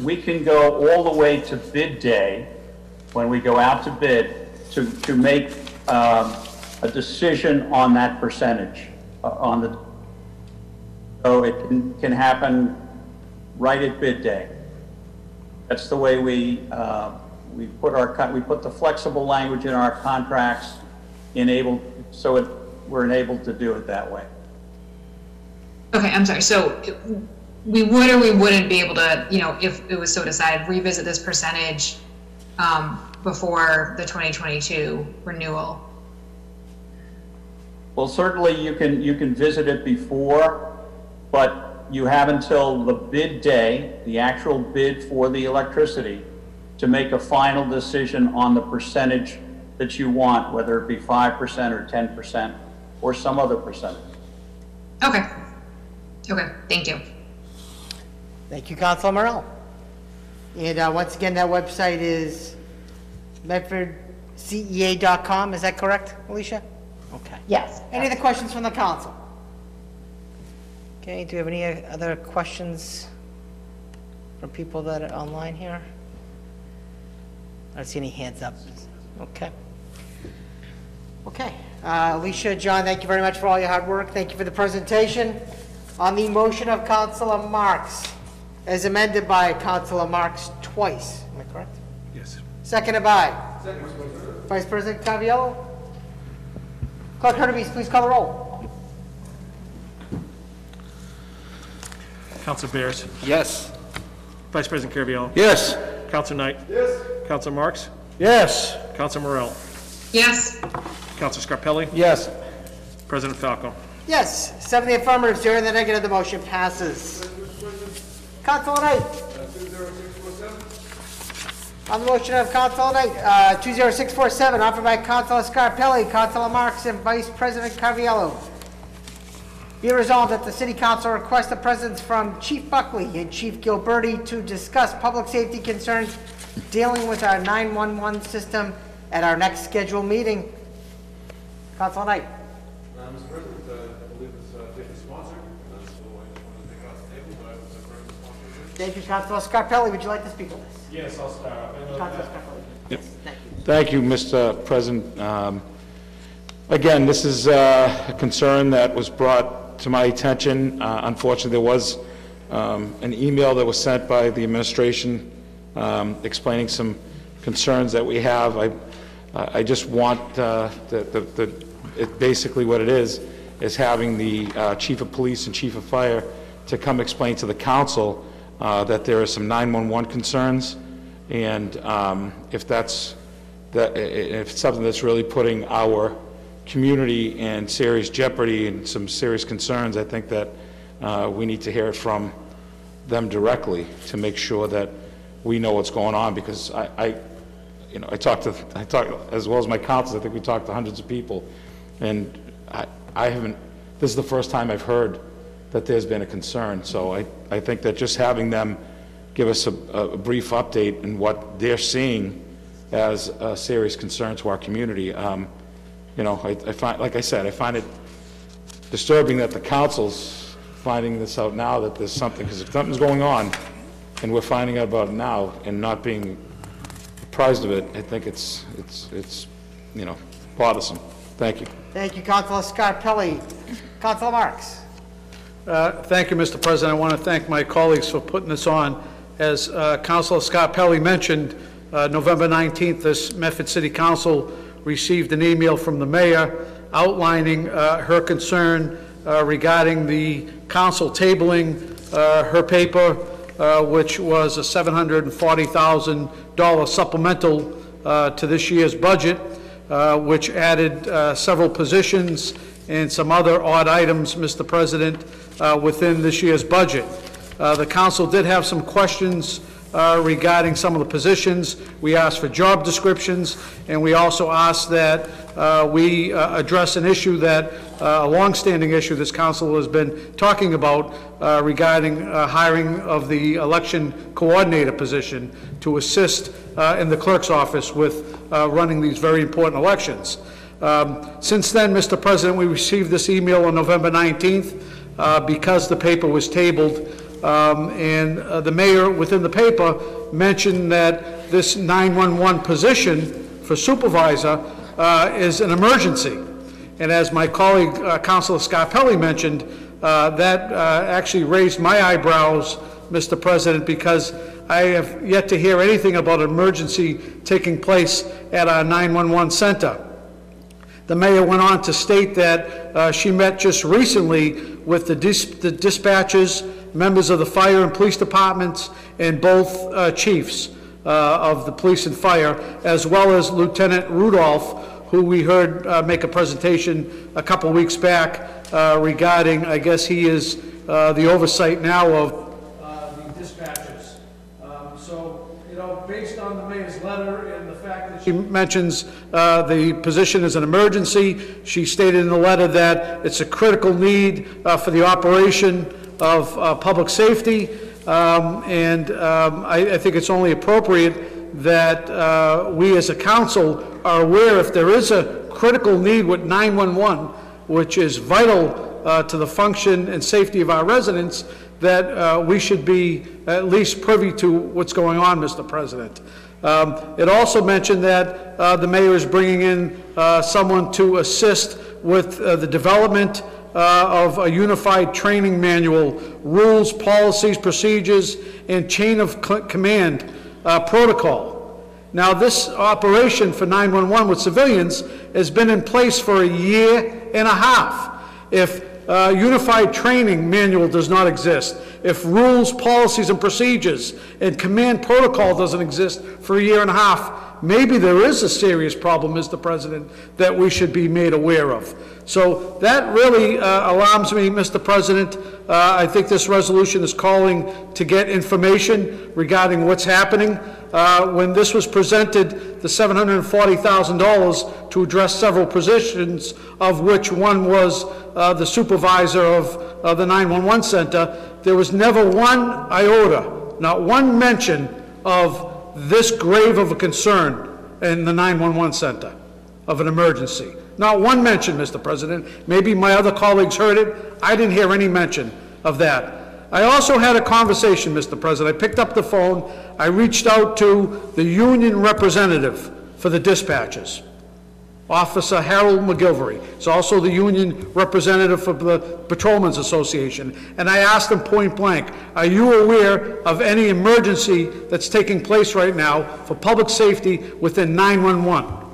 we can go all the way to bid day, when we go out to bid, to, to make um, a decision on that percentage, uh, on the, so it can, can happen right at bid day. That's the way we, uh, we put our, we put the flexible language in our contracts, enable, so it, we're enabled to do it that way. Okay, I'm sorry. So we would or we wouldn't be able to, you know, if it was so decided, revisit this percentage um, before the 2022 renewal. Well, certainly you can, you can visit it before, but you have until the bid day, the actual bid for the electricity, to make a final decision on the percentage that you want, whether it be 5% or 10% or some other percentage. Okay. Okay, thank you. Thank you, Councilor Morell. And uh, once again, that website is medfordcea.com. Is that correct, Alicia? Okay. Yes. Any other questions from the council? Okay, do we have any other questions from people that are online here? I don't see any hands up. Okay. Okay. Uh, Alicia, John, thank you very much for all your hard work. Thank you for the presentation. On the motion of Councilor Marks, as amended by Councilor Marks twice, am I correct? Yes. Seconded by? Vice President Caraviello? Clerk Hurtubise, please call the roll. Counselor Bears? Yes. Vice President Caraviello? Yes. Counselor Knight? Yes. Counselor Marks? Yes. Counselor Morell? Yes. Counselor Scarpelli? Yes. President Falco? Yes, seven in the affirmative, zero in the negative, the motion passes. Councilor Knight. On the motion of Councilor Knight, uh, 20647, offered by Councilor Scarpelli, Councilor Marks, and Vice President Caraviello. Be resolved that the city council request the presence from Chief Buckley and Chief Gilberti to discuss public safety concerns dealing with our 911 system at our next scheduled meeting. Councilor Knight. Uh, Mr. President, uh, I believe it's uh, sponsored, uh, so I just wanted to take off the table, but I was affirmed. Thank you, Councilor Scarpelli. Would you like to speak on this? Yes, I'll start off. And, Councilor Scarpelli. Yes, thank you. Thank you, Mr. President. Um, Again, this is uh, a concern that was brought to my attention. Uh, Unfortunately, there was um, an email that was sent by the administration um, explaining some concerns that we have. I I just want, uh, the- the- the- it- basically what it is, is having the uh, chief of police and chief of fire to come explain to the council uh, that there are some 911 concerns, and um, if that's, that, if it's something that's really putting our community in serious jeopardy and some serious concerns, I think that uh, we need to hear it from them directly to make sure that we know what's going on, because I, I, you know, I talked to, I talked, as well as my councils, I think we talked to hundreds of people, and I, I haven't, this is the first time I've heard that there's been a concern, so I, I think that just having them give us a, a brief update in what they're seeing as a serious concern to our community, um, you know, I, I find, like I said, I find it disturbing that the councils finding this out now, that there's something, because if something's going on, and we're finding out about it now and not being apprised of it, I think it's, it's, it's, you know, bothersome. Thank you. Thank you, Councilor Scarpelli. Councilor Marks? Uh, Thank you, Mr. President. I want to thank my colleagues for putting this on. As uh, Councilor Scarpelli mentioned, uh, November 19th, this Medford City Council received an email from the mayor outlining uh, her concern uh, regarding the council tabling uh, her paper, uh, which was a $740,000 supplemental to this year's budget, which added several positions and some other odd items, Mr. President, uh, within this year's budget. Uh, The council did have some questions uh, regarding some of the positions. We asked for job descriptions, and we also asked that uh, we uh, address an issue that, uh, a longstanding issue this council has been talking about uh, regarding uh, hiring of the election coordinator position to assist uh, in the clerk's office with uh, running these very important elections. Um, Since then, Mr. President, we received this email on November 19th uh, because the paper was tabled, um, and uh, the mayor within the paper mentioned that this 911 position for supervisor uh, is an emergency. And as my colleague, uh, Councilor Scarpelli mentioned, uh, that actually raised my eyebrows, Mr. President, because I have yet to hear anything about an emergency taking place at our 911 center. The mayor went on to state that uh, she met just recently with the dis- the dispatchers, members of the fire and police departments, and both uh, chiefs uh, of the police and fire, as well as Lieutenant Rudolph, who we heard uh, make a presentation a couple weeks back uh, regarding, I guess he is uh, the oversight now of uh, the dispatchers. Um, So, you know, based on the mayor's letter and the fact that she mentions uh, the position as an emergency, she stated in the letter that it's a critical need uh, for the operation of uh, public safety, Um, and um, I I think it's only appropriate that uh, we as a council are aware if there is a critical need with 911, which is vital uh, to the function and safety of our residents, that uh, we should be at least privy to what's going on, Mr. President. Um, It also mentioned that uh, the mayor is bringing in uh, someone to assist with uh, the development uh, of a unified training manual, rules, policies, procedures, and chain of command uh, protocol. Now, this operation for 911 with civilians has been in place for a year and a half. If uh, unified training manual does not exist, if rules, policies, and procedures and command protocol doesn't exist for a year and a half, maybe there is a serious problem, Mr. President, that we should be made aware of. So that really uh, alarms me, Mr. President. Uh, I think this resolution is calling to get information regarding what's happening. Uh, When this was presented, the $740,000 to address several positions, of which one was uh, the supervisor of of the 911 center, there was never one iota, not one mention of this grave of a concern in the 911 center, of an emergency. Not one mention, Mr. President. Maybe my other colleagues heard it. I didn't hear any mention of that. I also had a conversation, Mr. President. I picked up the phone. I reached out to the union representative for the dispatchers, Officer Harold McGilvery. He's also the union representative for the Patrolmen's Association. And I asked him point blank, are you aware of any emergency that's taking place right now for public safety within 911?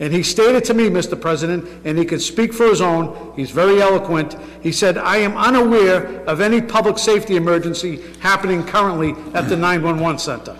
And he stated to me, Mr. President, and he can speak for his own, he's very eloquent, he said, "I am unaware of any public safety emergency happening currently at the 911 center."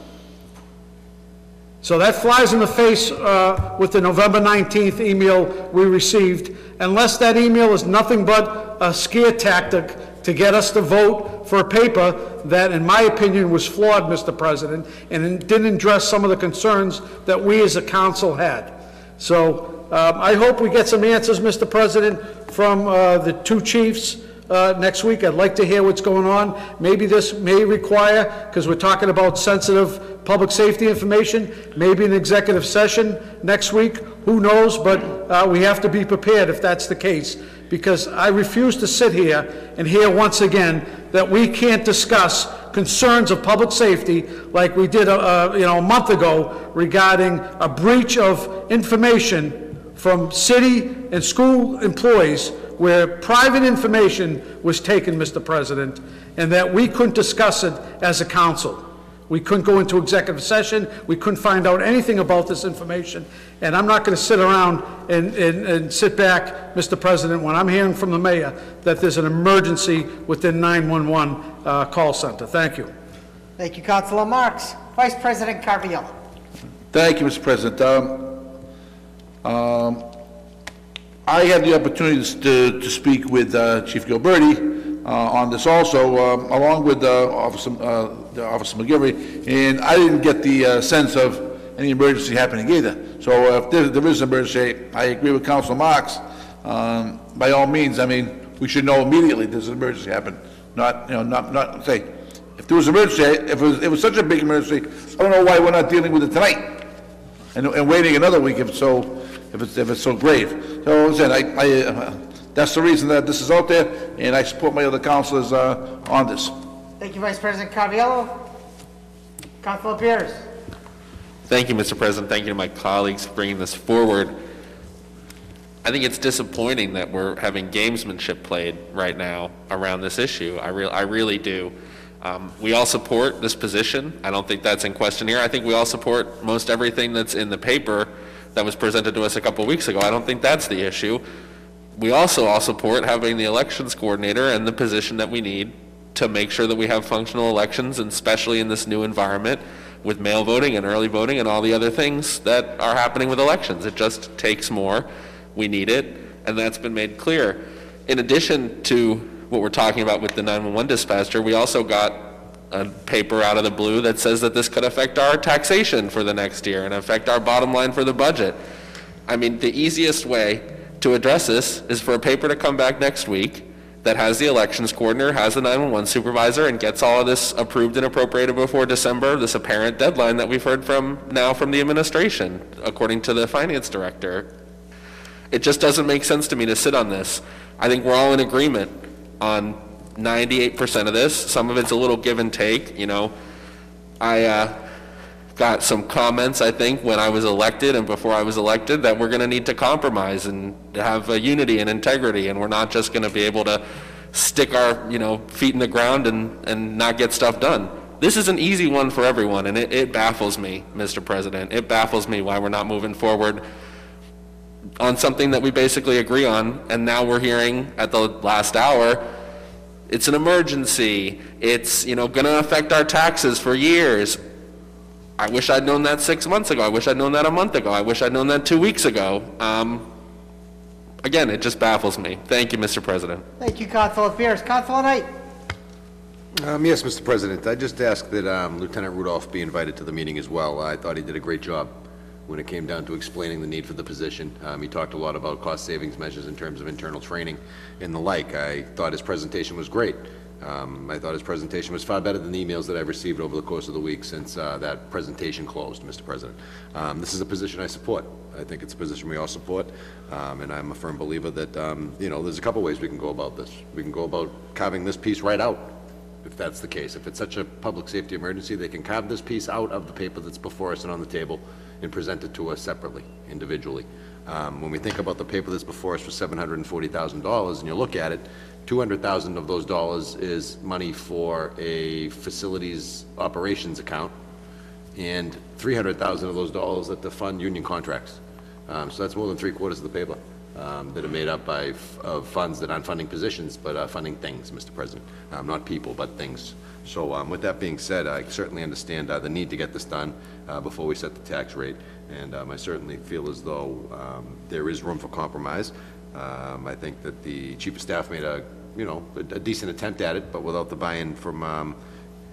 So that flies in the face uh, with the November 19th email we received, unless that email is nothing but a scare tactic to get us to vote for a paper that, in my opinion, was flawed, Mr. President, and didn't address some of the concerns that we as a council had. So um, I hope we get some answers, Mr. President, from uh, the two chiefs uh, next week. I'd like to hear what's going on. Maybe this may require, because we're talking about sensitive public safety information, maybe an executive session next week, who knows, but uh, we have to be prepared if that's the case. because I refuse to sit here and hear once again that we can't discuss concerns of public safety like we did, uh, uh, you know, a month ago regarding a breach of information from city and school employees where private information was taken, Mr. President, and that we couldn't discuss it as a council. We couldn't go into executive session, we couldn't find out anything about this information, and I'm not going to sit around and, and, and sit back, Mr. President, when I'm hearing from the mayor that there's an emergency within 911 uh, call center. Thank you. Thank you, Councilor Marks. Vice President Caraviello. Thank you, Mr. President. Um, um, I had the opportunity to, to speak with uh, Chief Gilberti uh, on this also, um, along with uh, Officer, uh, Officer and I didn't get the uh, sense of any emergency happening either. So uh, if there, there is an emergency, I agree with Council Marks. Um, By all means, I mean, we should know immediately there's an emergency happened, not, you know, not, not say, if there was an emergency, if it was, it was such a big emergency, I don't know why we're not dealing with it tonight and, and waiting another week if it's so, if it's, if it's so grave. So, as I said, I, I, uh, that's the reason that this is out there, and I support my other councilors, uh, on this. Thank you, Vice President Caraviello. Councilor Bears. Thank you, Mr. President. Thank you to my colleagues for bringing this forward. I think it's disappointing that we're having gamesmanship played right now around this issue. I real, I really do. Um, we all support this position. I don't think that's in question here. I think we all support most everything that's in the paper that was presented to us a couple weeks ago. I don't think that's the issue. We also all support having the elections coordinator and the position that we need to make sure that we have functional elections, and especially in this new environment with mail voting and early voting and all the other things that are happening with elections. It just takes more. We need it, and that's been made clear. In addition to what we're talking about with the 911 dispatcher, we also got a paper out of the blue that says that this could affect our taxation for the next year and affect our bottom line for the budget. I mean, the easiest way to address this is for a paper to come back next week that has the elections coordinator, has the 911 supervisor, and gets all of this approved and appropriated before December, this apparent deadline that we've heard from now from the administration, according to the finance director. It just doesn't make sense to me to sit on this. I think we're all in agreement on 98% of this. Some of it's a little give and take, you know. I uh, got some comments, I think, when I was elected and before I was elected, that we're going to need to compromise and have unity and integrity, and we're not just going to be able to stick our, you know, feet in the ground and, and not get stuff done. This is an easy one for everyone, and it, it baffles me, Mr. President. It baffles me why we're not moving forward on something that we basically agree on, and now we're hearing at the last hour, it's an emergency, it's, you know, gonna affect our taxes for years. I wish I'd known that six months ago, I wish I'd known that a month ago, I wish I'd known that two weeks ago. Um, again, it just baffles me. Thank you, Mr. President. Thank you, Councilor Bears. Consul Knight. Um, Yes, Mr. President, I just ask that um, Lieutenant Rudolph be invited to the meeting as well. I thought he did a great job when it came down to explaining the need for the position. Um, He talked a lot about cost savings measures in terms of internal training and the like. I thought his presentation was great. Um, I thought his presentation was far better than the emails that I've received over the course of the week since uh, that presentation closed, Mr. President. Um, This is a position I support. I think it's a position we all support, um, and I'm a firm believer that, um, you know, there's a couple ways we can go about this. We can go about carving this piece right out, if that's the case. If it's such a public safety emergency, they can carve this piece out of the paper that's before us and on the table and present it to us separately, individually. Um, When we think about the paper that's before us for $740,000, and you look at it, 200,000 of those dollars is money for a facilities operations account, and 300,000 of those dollars that to fund union contracts. Um, So that's more than three quarters of the paper um, that are made up by, f- of funds that aren't funding positions, but are funding things, Mr. President. Um, Not people, but things. So um, with that being said, I certainly understand uh, the need to get this done uh, before we set the tax rate, and um, I certainly feel as though um, there is room for compromise. Um, I think that the chief of staff made a, you know, a a decent attempt at it, but without the buy-in from um,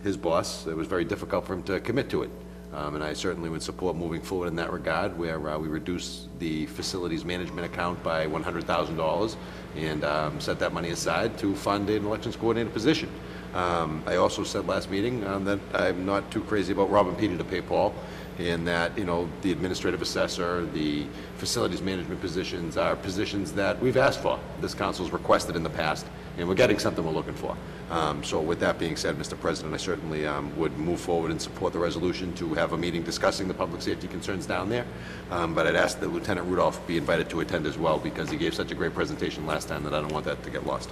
his boss, it was very difficult for him to commit to it. Um, And I certainly would support moving forward in that regard, where uh, we reduce the facilities management account by $100,000 and um, set that money aside to fund an elections coordinator position. Um, I also said last meeting um, that I'm not too crazy about Robin Peter to pay Paul, and that, you know, the administrative assessor, the facilities management positions are positions that we've asked for, this council's requested in the past, and we're getting something we're looking for. Um, So with that being said, Mr. President, I certainly um, would move forward and support the resolution to have a meeting discussing the public safety concerns down there. Um, But I'd ask that Lieutenant Rudolph be invited to attend as well, because he gave such a great presentation last time that I don't want that to get lost.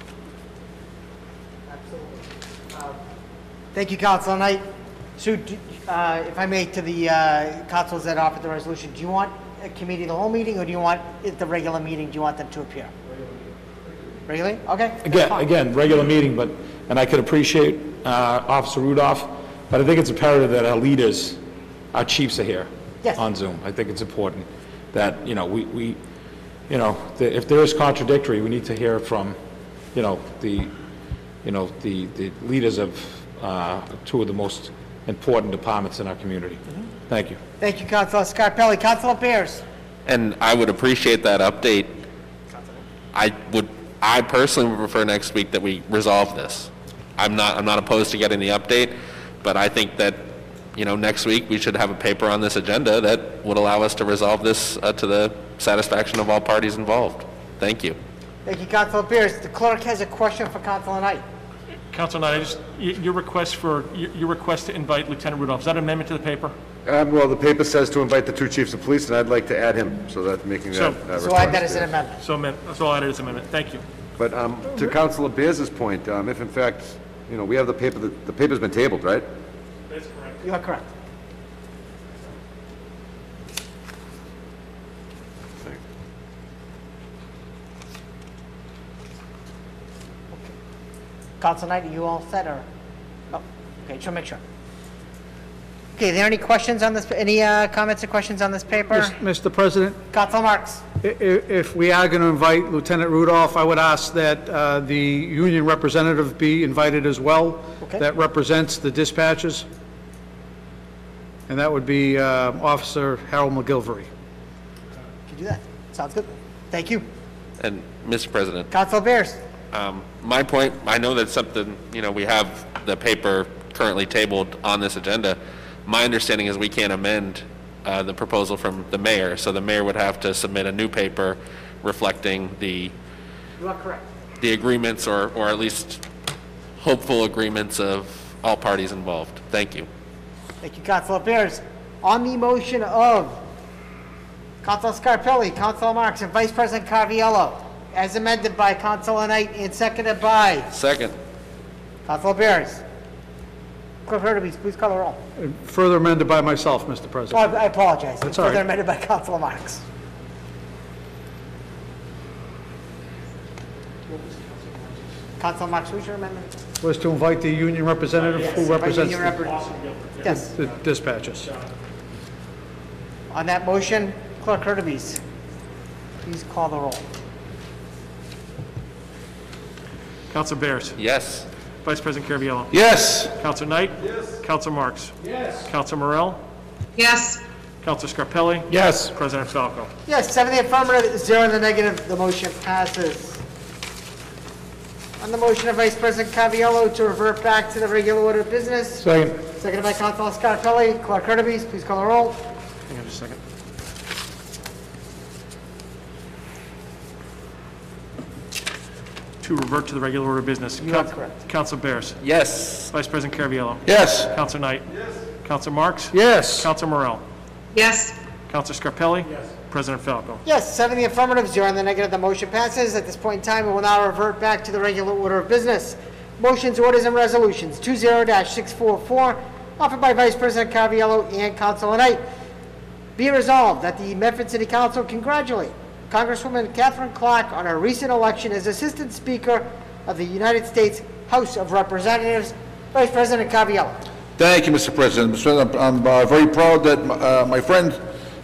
Absolutely. Uh, Thank you, Councilor Knight. Sue, do- uh, if I may, to the uh, councils that offered the resolution, do you want a committee the whole meeting, or do you want, at the regular meeting, do you want them to appear? Regularly? Okay. Again, again, regular meeting, but, and I could appreciate uh, Officer Rudolph, but I think it's imperative that our leaders, our chiefs are here Yes. on Zoom. I think it's important that, you know, we, we, you know, that if there is contradictory, we need to hear from, you know, the, you know, the, the leaders of uh, two of the most important departments in our community. Thank you. Thank you, Councilor Scarpelli. Councilor Bears? And I would appreciate that update. I would, I personally would prefer next week that we resolve this. I'm not, I'm not opposed to getting the update, but I think that, you know, next week, we should have a paper on this agenda that would allow us to resolve this uh, to the satisfaction of all parties involved. Thank you. Thank you, Councilor Bears. The clerk has a question for Councilor Knight. Councilor Knight, I just, your request for, your your request to invite Lieutenant Rudolph, is that an amendment to the paper? Um, Well, the paper says to invite the two chiefs of police, and I'd like to add him, so that's making So- that So add that as an yeah. amendment. So, amend- so I'll add it as an amendment. Thank you. But um, to Councilor Bears's point, um, if in fact, you know, we have the paper, the the paper's been tabled, right? That's correct. You are correct. Councilor Knight, are you all set, or? Oh, okay, just want to make sure. Okay, are there any questions on this, any uh, comments or questions on this paper? Mr. President, Councilor Marks? i- i- if we are going to invite Lieutenant Rudolph, I would ask that uh, the union representative be invited as well. Okay. That represents the dispatches. And that would be uh, Officer Harold McGilvery. Can do that. Sounds good. Thank you. And, Mr. President, Councilor Bears? Um, My point, I know that's something, you know, we have the paper currently tabled on this agenda. My understanding is we can't amend uh, the proposal from the mayor, so the mayor would have to submit a new paper reflecting the, You are correct. the agreements, or, or at least hopeful agreements of all parties involved. Thank you. Thank you, Councilor Bears. On the motion of Councilor Scarpelli, Councilor Marks, and Vice President Caraviello, as amended by Councilor Knight and seconded by Second. Councilor Bears. Clerk Hurtubise, please call the roll. Further amended by myself, Mr. Oh, President. I I apologize. That's all right. Further amended by Councilor Marks. Councilor Marks, who's your amendment? Was to invite the union representative who By represents union the repre- Yes. the dispatches. On that motion, Clerk Hurtubise, please call the roll. Councilor Bears? Yes. Vice President Caraviello? Yes. Councilor Knight? Yes. Councilor Marks? Yes. Councilor Morell? Yes. Councilor Scarpelli? Yes. President Falco? Yes, seven in the affirmative, zero in the negative, the motion passes. On the motion of Vice President Caraviello to revert back to the regular order of business, Second. seconded by Councilor Scarpelli, Clerk Hurtubise, please call the roll. Hang on just a second. To revert to the regular order of business. You are correct. Councilor Bears? Yes. Vice President Caraviello? Yes. Councilor Knight? Yes. Councilor Marks? Yes. Councilor Morell? Yes. Councilor Scarpelli? Yes. President Falco? Yes, seven in the affirmative, zero in the negative, the motion passes. At this point in time, we will now revert back to the regular order of business. Motions, orders, and resolutions, 20-644, offered by Vice President Caraviello and Councilor Knight. Be resolved that the Medford City Council congratulate Congresswoman Katherine Clark on her recent election as Assistant Speaker of the United States House of Representatives. Vice President Caraviello. Thank you, Mr. President. Mr. President, I'm uh, very proud that uh, my friend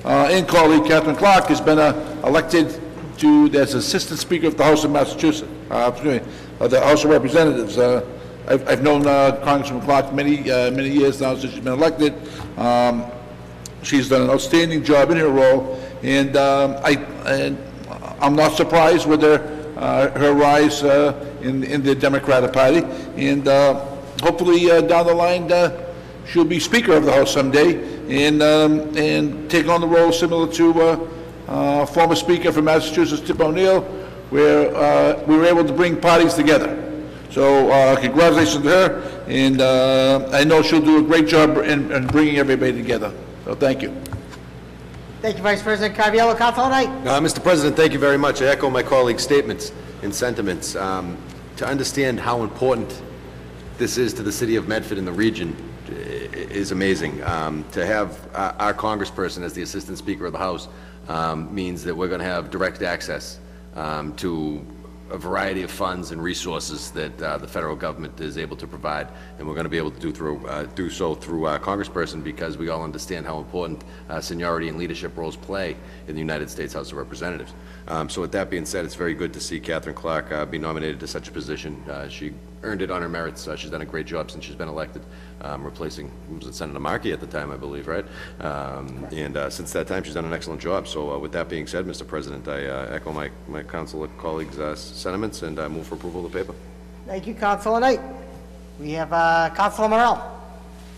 uh, and colleague Katherine Clark has been uh, elected to, as Assistant Speaker of the House of Massachusetts, uh, the House of Representatives. Uh, I've I've known Congresswoman Clark many, many years now since she's been elected. Um, She's done an outstanding job in her role, and um, I, and I'm not surprised with her uh, her rise uh, in in the Democratic Party, and uh, hopefully uh, down the line, uh, she'll be Speaker of the House someday, and um, and take on the role similar to former Speaker from Massachusetts, Tip O'Neill, where we were able to bring parties together. So uh, congratulations to her, and uh, I know she'll do a great job in in bringing everybody together. So thank you. Thank you, Vice President Caraviello. Councilor Knight. Uh, Mr. President, thank you very much. I echo my colleagues' statements and sentiments. Um, To understand how important this is to the city of Medford and the region is amazing. Um, To have uh, our congressperson as the Assistant Speaker of the House um, means that we're going to have direct access um, to a variety of funds and resources that uh, the federal government is able to provide, and we're going to be able to do through, uh, do so through our congressperson because we all understand how important uh, seniority and leadership roles play in the United States House of Representatives. Um, So with that being said, it's very good to see Katherine Clark uh, be nominated to such a position. Uh, She earned it on her merits. Uh, She's done a great job since she's been elected, um, replacing, was it Senator Markey at the time, I believe, right? Um, And uh, since that time, she's done an excellent job. So uh, with that being said, Mr. President, I uh, echo my, my council colleagues' uh, sentiments and I move for approval of the paper. Thank you, Councilor Knight. We have uh, Councilor Morell.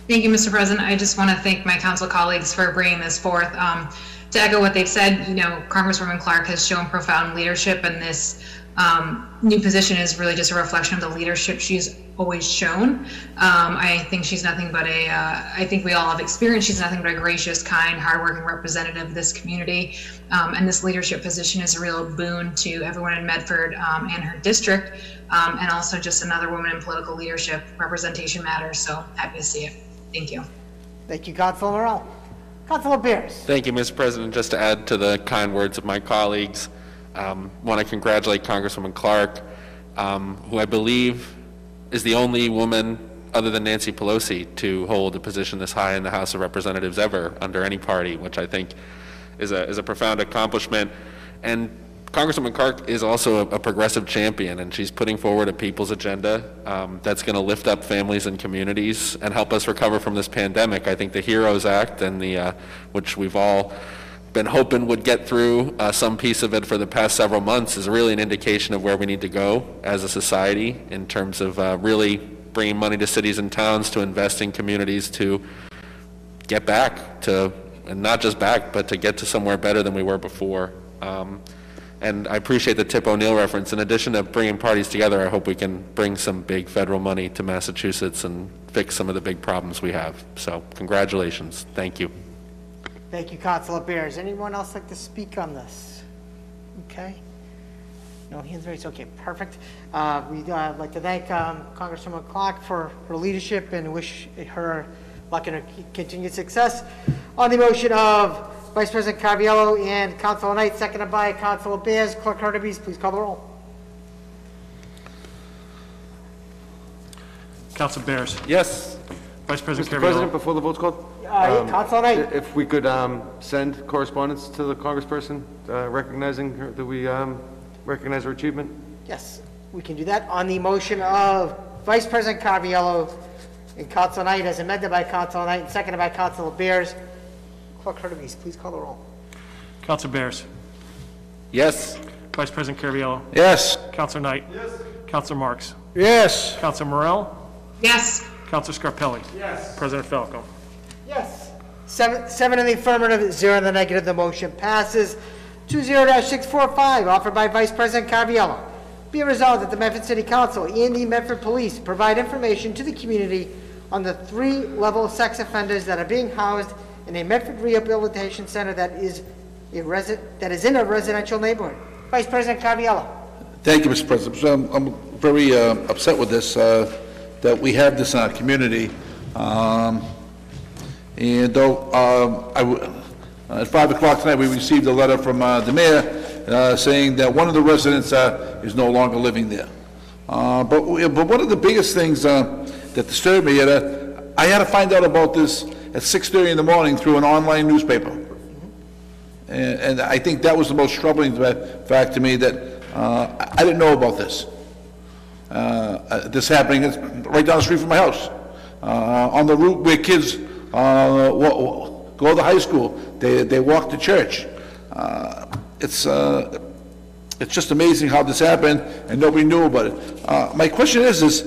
Thank you, Mr. President. I just want to thank my council colleagues for bringing this forth. Um, To echo what they've said, you know, Congresswoman Clark has shown profound leadership, and this um, new position is really just a reflection of the leadership she's always shown. Um, I think she's nothing but a, uh, I think we all have experienced, she's nothing but a gracious, kind, hardworking representative of this community. Um, And this leadership position is a real boon to everyone in Medford um, and her district, um, and also just another woman in political leadership. Representation matters, so happy to see it. Thank you. Thank you, Councilor Morell. Councilor Bears. Thank you, Mr. President. Just to add to the kind words of my colleagues, want to congratulate Congresswoman Clark, um, who I believe is the only woman, other than Nancy Pelosi, to hold a position this high in the House of Representatives ever, under any party, which I think is a, is a profound accomplishment. And Congresswoman Clark is also a, a progressive champion, and she's putting forward a people's agenda um, that's going to lift up families and communities and help us recover from this pandemic. I think the HEROES Act and the, uh, which we've all been hoping would get through uh, some piece of it for the past several months is really an indication of where we need to go as a society in terms of uh, really bringing money to cities and towns to invest in communities to get back to, and not just back, but to get to somewhere better than we were before. Um, And I appreciate the Tip O'Neill reference. In addition to bringing parties together, I hope we can bring some big federal money to Massachusetts and fix some of the big problems we have. So congratulations. Thank you. Thank you, Councilor Bears. Anyone else like to speak on this? Okay. No hands raised. Okay, perfect. Uh, We'd uh, like to thank um, Congresswoman Clark for her leadership and wish her luck in her continued success. On the motion of Vice President Caraviello and Councilor Knight, seconded by Councilor Bears, Clerk Hurtubise, please call the roll. Council Bears. Yes. Vice President Mr. President, Caraviello. before the vote's called? Uh, um, Councilor Knight. If we could um, send correspondence to the congressperson uh, recognizing her, that we um, recognize her achievement? Yes, we can do that. On the motion of Vice President Caraviello and Councilor Knight, as amended by Councilor Knight and seconded by Councilor Bears, Clerk Hurtubise, please call the roll. Council Bears. Yes. Vice President Caraviello. Yes. Councilor Knight. Yes. Councilor Marks. Yes. Councilor Morell. Yes. Councilor Scarpelli. Yes. President Falco. Yes. Seven, seven in the affirmative, zero in the negative, the motion passes. Two zero dash six four five, offered by Vice President Caraviello. Be it resolved that the Medford City Council and the Medford Police provide information to the community on the three-level sex offenders that are being housed in a Medford Rehabilitation Center that is a resi, that is in a residential neighborhood. Vice President Caraviello. Thank you, Mr. President. I'm, I'm very uh, upset with this, uh, that we have this in our community. Um, And though, um, I w- at 5 o'clock tonight, we received a letter from uh, the mayor uh, saying that one of the residents uh, is no longer living there. Uh, But, we- but one of the biggest things that disturbed me, I had to find out about this at 6:30 in the morning through an online newspaper. And, and I think that was the most troubling fact to me, that uh, I didn't know about this. Uh, uh, This happening, right down the street from my house, uh, on the route where kids uh, go to high school, they, they walk to church. Uh, It's, it's just amazing how this happened, and nobody knew about it. My question is, is,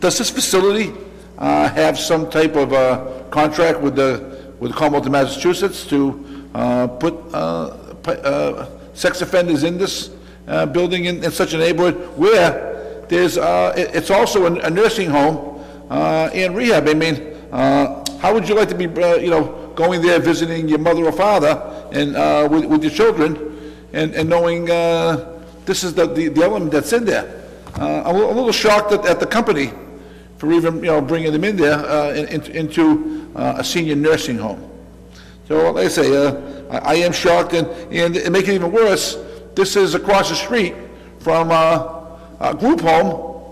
does this facility uh, have some type of uh, contract with the, with Commonwealth of Massachusetts to uh, put uh, uh, sex offenders in this uh, building in in such a neighborhood where there's, uh, it- it's also a a nursing home uh, and rehab? I mean, uh, how would you like to be, uh, you know, going there, visiting your mother or father and uh, with with your children, and, and knowing uh, this is the, the the element that's in there. Uh, I'm a little- a little shocked at, at the company for even, you know, bringing them in there, uh, in- in- into uh, a senior nursing home. So, like I say, uh, I I am shocked, and, and to make it even worse, this is across the street from uh, a group home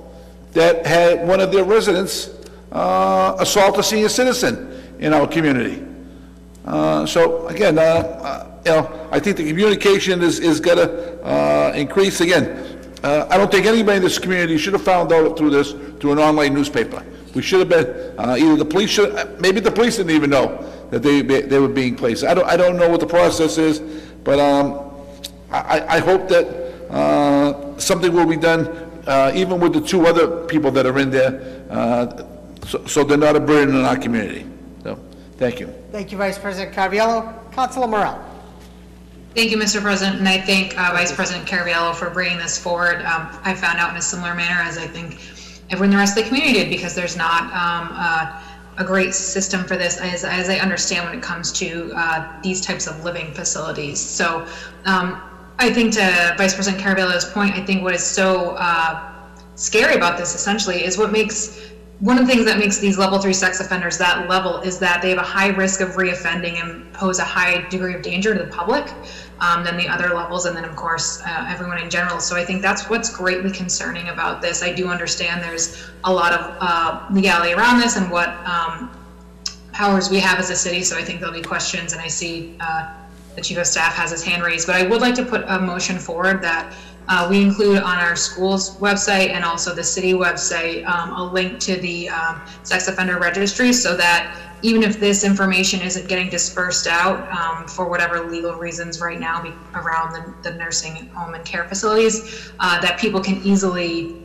that had one of their residents uh, assault a senior citizen in our community. Uh, So again, you know, I think the communication is, is gonna increase again. Uh, I don't think anybody in this community should have found out through this, through an online newspaper. We should have been, uh, either the police should, uh, maybe the police didn't even know that they, they were being placed. I don't, I don't know what the process is, but um, I, I- hope that uh, something will be done, uh, even with the two other people that are in there, uh, so so they're not a burden in our community. So, thank you. Thank you, Vice President Caraviello. Councilor Morell. Thank you, Mr. President, and I thank uh, Vice President Caraviello for bringing this forward. Um, I found out in a similar manner as I think everyone in the rest of the community did, because there's not um, uh, a great system for this, as, as I understand when it comes to uh, these types of living facilities. So um, I think to Vice President Caraviello's point, I think what is so uh, scary about this essentially is what makes one of the things that makes these level three sex offenders that level is that they have a high risk of reoffending and pose a high degree of danger to the public um, than the other levels, and then of course uh, everyone in general. So I think that's what's greatly concerning about this. I do understand there's a lot of uh, legality around this and what um, powers we have as a city. So I think there'll be questions, and I see uh, the chief of staff has his hand raised. But I would like to put a motion forward that uh, we include on our school's website and also the city website um, a link to the um, sex offender registry so that even if this information isn't getting dispersed out um, for whatever legal reasons right now be- around the, the nursing home and care facilities, uh, that people can easily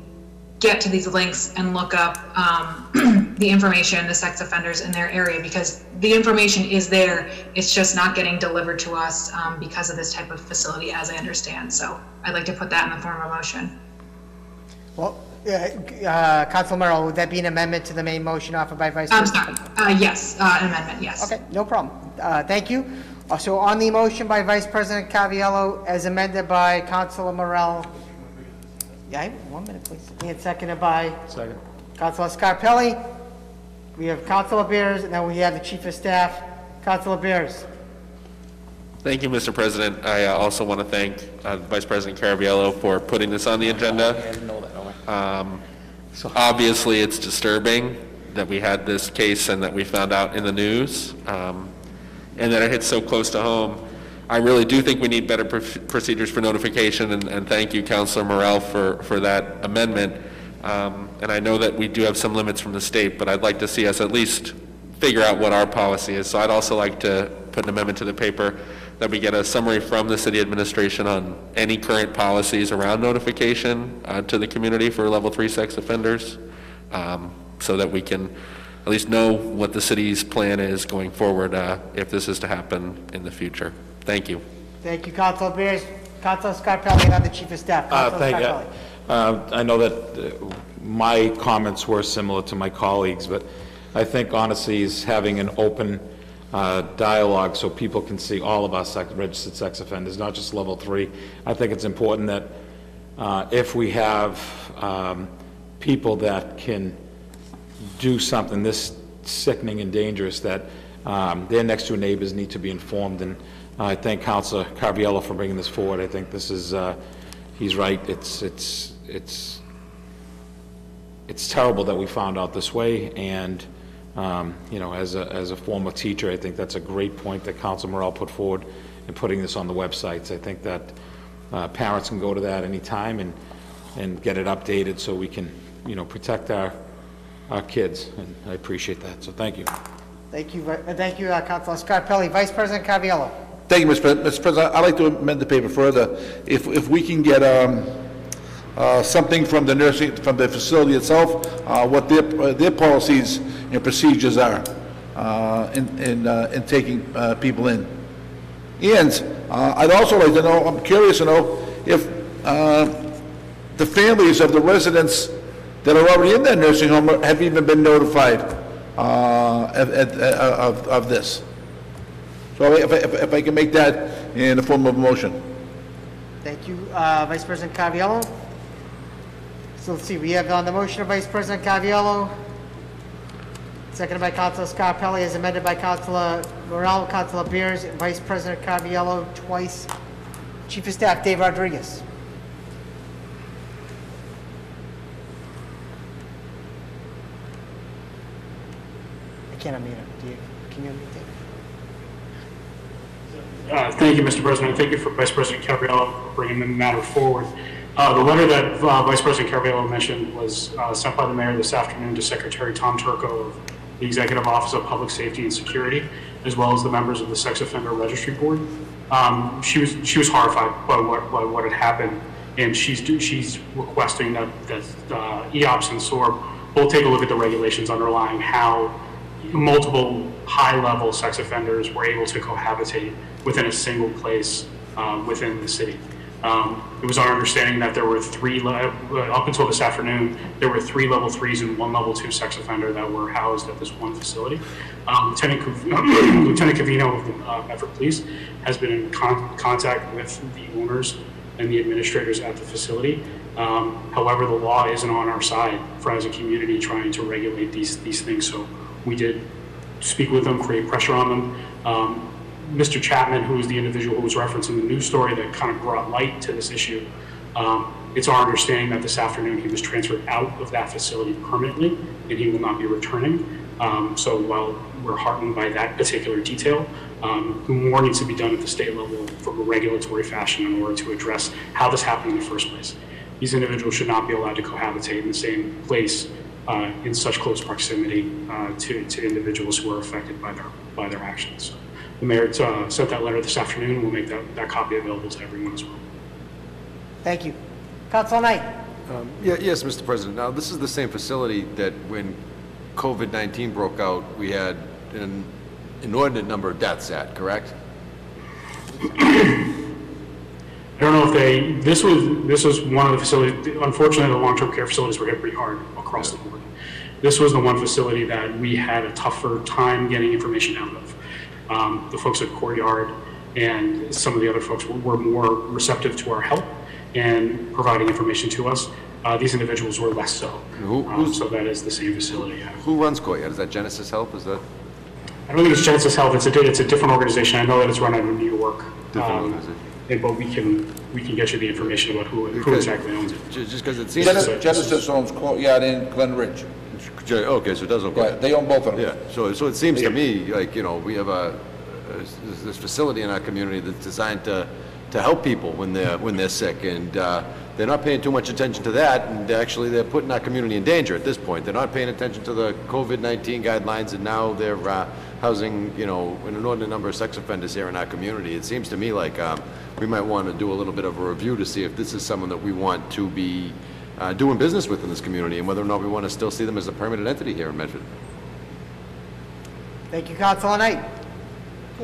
get to these links and look up um, the information, the sex offenders in their area, because the information is there. It's just not getting delivered to us um, because of this type of facility, as I understand. So I'd like to put that in the form of a motion. Well, uh, uh, Councilor Morell, would that be an amendment to the main motion offered by Vice I'm President? sorry. Uh, yes, uh, an amendment, yes. Okay, no problem. Uh, Thank you. Uh, So on the motion by Vice President Caraviello, as amended by Councilor Morell, yeah, one minute, please. And seconded by? Second. Councilor Scarpelli. We have Councilor Bears, and then we have the Chief of Staff. Councilor Bears. Thank you, Mr. President. I uh, also want to thank uh, Vice President Caraviello for putting this on the agenda. Um, Obviously, it's disturbing that we had this case and that we found out in the news, um, and that it hit so close to home. I really do think we need better prof- procedures for notification, and- and thank you, Counselor Morell, for for that amendment. Um, And I know that we do have some limits from the state, but I'd like to see us at least figure out what our policy is. So I'd also like to put an amendment to the paper that we get a summary from the city administration on any current policies around notification uh, to the community for level three sex offenders, um, so that we can at least know what the city's plan is going forward uh, if this is to happen in the future. Thank you. Thank you, Councilor Bears. Councilor Scarpelli, and I'm the Chief of Staff. Uh, Councilor Thank you. Uh, I know that uh, my comments were similar to my colleagues, but I think honestly is having an open uh, dialogue so people can see all of our sex- registered sex offenders, not just level three. I think it's important that uh, if we have um, people that can do something this sickening and dangerous, that um, their next-door neighbors need to be informed. And I thank Councilor Caraviello for bringing this forward. I think this is, uh, he's right, it's, it's, it's, it's terrible that we found out this way, and, um, you know, as a, as a former teacher, I think that's a great point that Council Morell put forward in putting this on the websites. I think that uh, parents can go to that anytime and, and get it updated so we can, you know, protect our, our kids, and I appreciate that, so thank you. Thank you, uh, thank you, uh, Councilor Scarpelli. Vice President Caraviello. Thank you, Mr. President. Mr. President, I'd like to amend the paper further. If, if we can get um, uh, something from the nursing, from the facility itself, uh, what their, uh, their policies and procedures are uh, in, in, uh, in taking uh, people in. And I'd also like to know, I'm curious to know if the families of the residents that are already in that nursing home have even been notified of, of, of this. So if, I- if if I can make that in the form of a motion. Thank you, uh, Vice President Caraviello. So let's see, we have on the motion of Vice President Caraviello, seconded by Councilor Scarpelli, as amended by Councilor Morell, Councilor Bears, and Vice President Caraviello twice. Chief of Staff Dave Rodriguez. I can't unmute him. Do you, can you unmute Dave? Uh, Thank you, Mr. President. Thank you for Vice President Caraviello for bringing the matter forward. Uh, The letter that uh, Vice President Caraviello mentioned was uh, sent by the mayor this afternoon to Secretary Tom Turco of the Executive Office of Public Safety and Security, as well as the members of the Sex Offender Registry Board. Um, She was, she was horrified by what, by what had happened, and she's, she's requesting that, that uh, EOPS and SORB both take a look at the regulations underlying how multiple high-level sex offenders were able to cohabitate within a single place uh, within the city. Um, It was our understanding that there were three, uh, up until this afternoon, there were three level threes and one level two sex offender that were housed at this one facility. Um, Lieutenant Lieutenant Covino of the uh, Medford Police has been in con- contact with the owners and the administrators at the facility. Um, However, the law isn't on our side for as a community trying to regulate these, these things. So we did speak with them, create pressure on them. Um, Mr. Chapman, who is the individual who was referencing the news story that kind of brought light to this issue, um, it's our understanding that this afternoon he was transferred out of that facility permanently and he will not be returning. Um, so while we're heartened by that particular detail, um, more needs to be done at the state level from a regulatory fashion in order to address how this happened in the first place. These individuals should not be allowed to cohabitate in the same place uh, in such close proximity uh, to, to individuals who are affected by their, by their actions. So The mayor uh, sent that letter this afternoon, we'll make that, that copy available to everyone as well. Thank you. Councilor Knight. Um, Yeah, yes, Mr. President. Now, this is the same facility that when COVID-19 broke out, we had an inordinate number of deaths at, correct? I don't know if they, this was, this was one of the facilities, unfortunately, the long-term care facilities were hit pretty hard across the board. This was the one facility that we had a tougher time getting information out of. Um, The folks at Courtyard and some of the other folks were- were more receptive to our help and providing information to us. Uh, These individuals were less so. Who- Um, So that is the same facility, yeah. Who runs Courtyard? Is that Genesis Health? Is that I don't think it's Genesis Health, it's a, it's a different organization, I know that it's run out of New York. different Um, organization? and- But we can, we can get you the information about who, who exactly owns it. Just because it seems... Genesis Genesis owns Courtyard in Glen Ridge. Okay, so it does own Yeah, Courtyard. they own both of them. Yeah, so, so it seems to me, like, you know, we have a, this- this facility in our community that's designed to, to help people when they're, when they're sick, and uh, they're not paying too much attention to that, and actually, they're putting our community in danger at this point. They're not paying attention to the COVID-19 guidelines, and now they're uh, housing, you know, an inordinate number of sex offenders here in our community. It seems to me like um, we might want to do a little bit of a review to see if this is someone that we want to be uh, doing business with in this community, and whether or not we want to still see them as a permanent entity here in Medford. Thank you, Councilor Knight.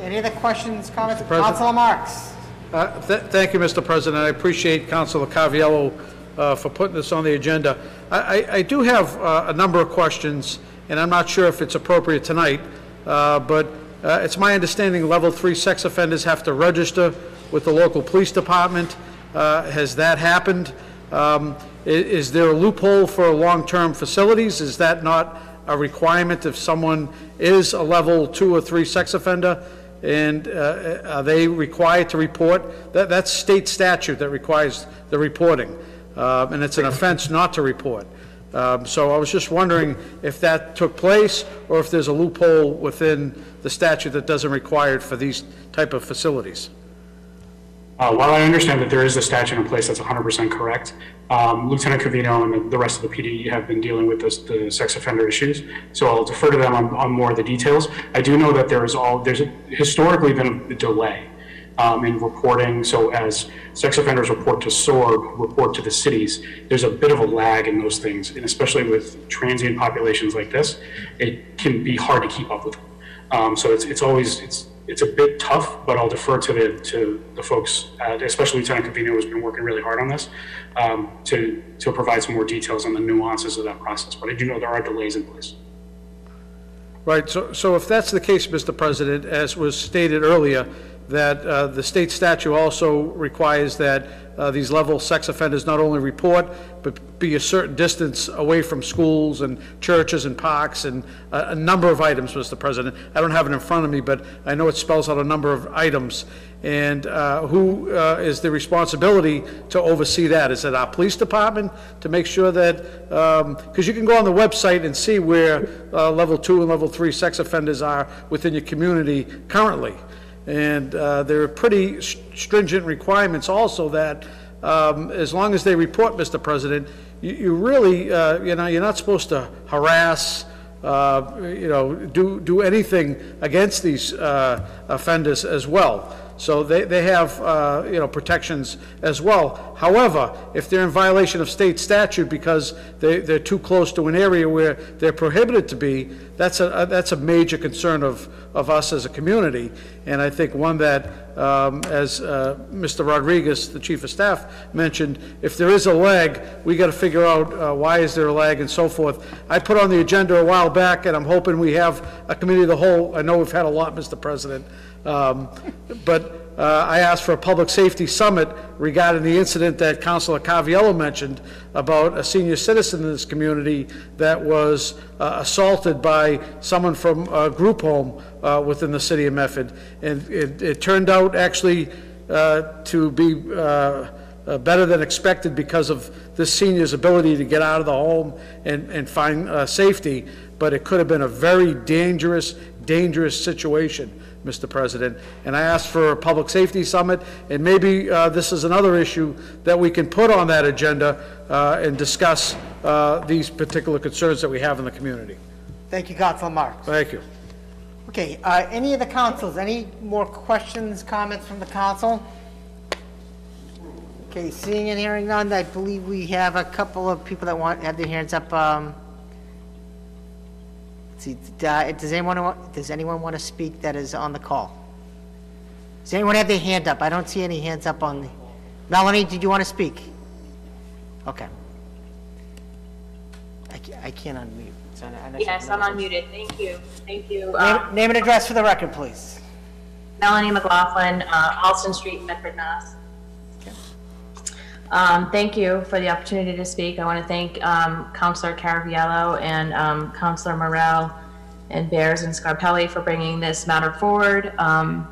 Any other questions, comments? Councilor Marks. Uh, th- Thank you, Mr. President. I appreciate Councilor Caraviello uh, for putting this on the agenda. I- I I do have uh, a number of questions, and I'm not sure if it's appropriate tonight, uh, but uh, it's my understanding Level 3 sex offenders have to register with the local police department. Uh, Has that happened? Um, i- Is there a loophole for long-term facilities? Is that not a requirement if someone is a Level 2 or 3 sex offender? And uh, are they required to report? That, that's state statute that requires the reporting. Uh, And it's an offense not to report. Um, So I was just wondering if that took place, or if there's a loophole within the statute that doesn't require it for these type of facilities. Uh, While I understand that there is a statute in place that's 100% correct, um, Lieutenant Covino and the- rest of the PD have been dealing with this, the sex offender issues, so I'll defer to them on, on more of the details. I do know that there is all, there's historically been a delay um, in reporting. So as sex offenders report to SORB, report to the cities, there's a bit of a lag in those things. And especially with transient populations like this, it can be hard to keep up with. Um, so it's, it's always, it's, it's a bit tough, but I'll defer to the, to the folks, especially Lieutenant Covino who's been working really hard on this, um, to, to provide some more details on the nuances of that process. But I do know there are delays in place. Right, so, so if that's the case, Mr. President, as was stated earlier, that uh, the state statute also requires that uh, these level sex offenders not only report, but be a certain distance away from schools and churches and parks and a, a number of items, Mr. President. I don't have it in front of me, but I know it spells out a number of items. And uh, who uh, is the responsibility to oversee that? Is it our police department to make sure that, because you can go on the website and see where uh, level two and level three sex offenders are within your community currently. And uh, there are pretty stringent requirements also that, um, as long as they report, Mr. President, you, you really, uh, you know, you're not supposed to harass, uh, you know, do, do anything against these uh, offenders as well. So they, they have, uh, you know, protections as well. However, if they're in violation of state statute because they, they're too close to an area where they're prohibited to be, that's a, that's a major concern of, of us as a community. And I think one that, um, as uh, Mr. Rodriguez, the chief of staff, mentioned, if there is a lag, we got to figure out uh, why is there a lag and so forth. I put on the agenda a while back, and I'm hoping we have a committee of the whole. I know we've had a lot, Mr. President. Um, But uh, I asked for a public safety summit regarding the incident that Councilor Caraviello mentioned about a senior citizen in this community that was uh, assaulted by someone from a group home uh, within the city of Medford. And it, it turned out actually uh, to be uh, better than expected because of this senior's ability to get out of the home and, and find uh, safety, but it could have been a very dangerous, dangerous situation, Mr. President. And I asked for a public safety summit, and maybe uh, this is another issue that we can put on that agenda uh, and discuss uh, these particular concerns that we have in the community. Thank you, Councilor Marks. Thank you. Okay, uh, any of the councils, any more questions, comments from the council? Okay, seeing and hearing none, I believe we have a couple of people that want, have their hands up. um, See, uh, does anyone, want- does anyone want to speak that is on the call? Does anyone have their hand up? I don't see any hands up on the, Melanie, did you want to speak? Okay. I ca- I can't unmute. so I- I Yes, I'm unmuted. Thank you. Thank you. Name Um, name and address for the record, please. Melanie McLaughlin, uh, Halston Street, Medford, Mass. Um, Thank you for the opportunity to speak. I want to thank um, Counselor Caraviello and um, Counselor Morell and Bears and Scarpelli for bringing this matter forward. Um,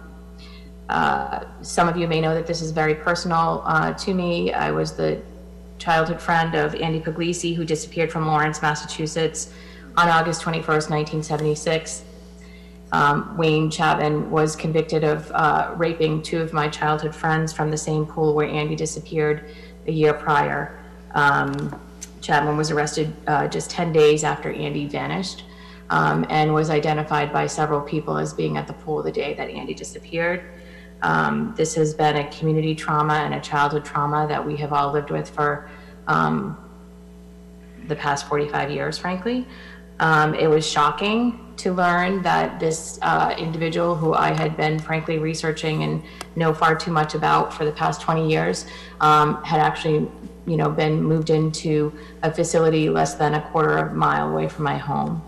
uh, Some of you may know that this is very personal uh, to me. I was the childhood friend of Andy Puglisi, who disappeared from Lawrence, Massachusetts on August 21st, 1976. Um, Wayne Chapman was convicted of uh, raping two of my childhood friends from the same pool where Andy disappeared a year prior. Um, was arrested uh, just 10 days after Andy vanished um, and was identified by several people as being at the pool the day that Andy disappeared. Um, this has been a community trauma and a childhood trauma that we have all lived with for um, the past 45 years, frankly. Um, it was shocking to learn that this uh, individual, who I had been frankly researching and know far too much about for the past 20 years, um, had actually, you know, been moved into a facility less than a quarter of a mile away from my home.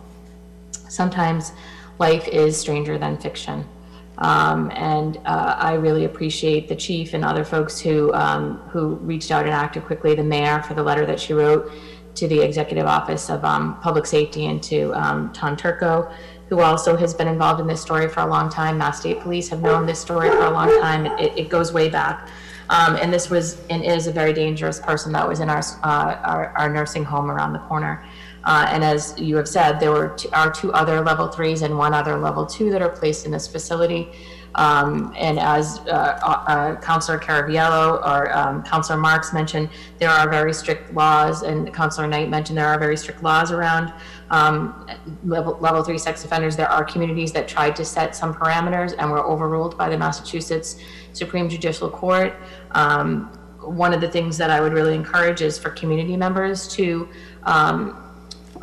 Sometimes life is stranger than fiction. Um, and uh, I really appreciate the chief and other folks who um, who reached out and acted quickly. The mayor for the letter that she wrote to the executive office of um, public safety and to um, Tom Turco, who also has been involved in this story for a long time. Mass State Police have known this story for a long time. It, it goes way back. Um, and this was and is a very dangerous person that was in our, uh, our, our nursing home around the corner. Uh, and as you have said, there were are two other level threes and one other level two that are placed in this facility. Um, and as uh, uh, Councilor Caraviello or um, Councilor Marks mentioned, there are very strict laws, and Councilor Knight mentioned there are very strict laws around um, level, level three sex offenders. There are communities that tried to set some parameters and were overruled by the Massachusetts Supreme Judicial Court. Um, one of the things that I would really encourage is for community members to um,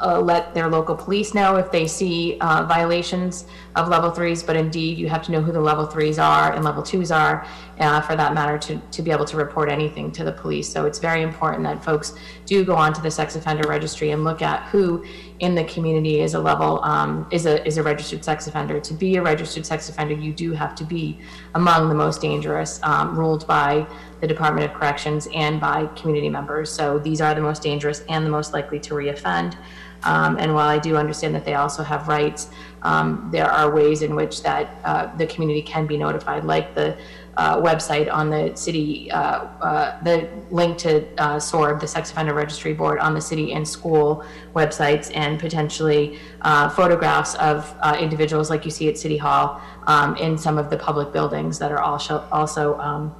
uh, let their local police know if they see uh, violations of level threes, but indeed you have to know who the level threes are and level twos are, uh, for that matter, to, to be able to report anything to the police. So it's very important that folks do go onto the sex offender registry and look at who in the community is a level um, is a is a registered sex offender. To be a registered sex offender, you do have to be among the most dangerous, um, ruled by the Department of Corrections and by community members. So these are the most dangerous and the most likely to reoffend. Um, and while I do understand that they also have rights, um, there are ways in which that uh, the community can be notified, like the uh, website on the city, uh, uh, the link to uh, SORB, the Sex Offender Registry Board, on the city and school websites, and potentially uh, photographs of individuals like you see at City Hall um, in some of the public buildings that are also also um,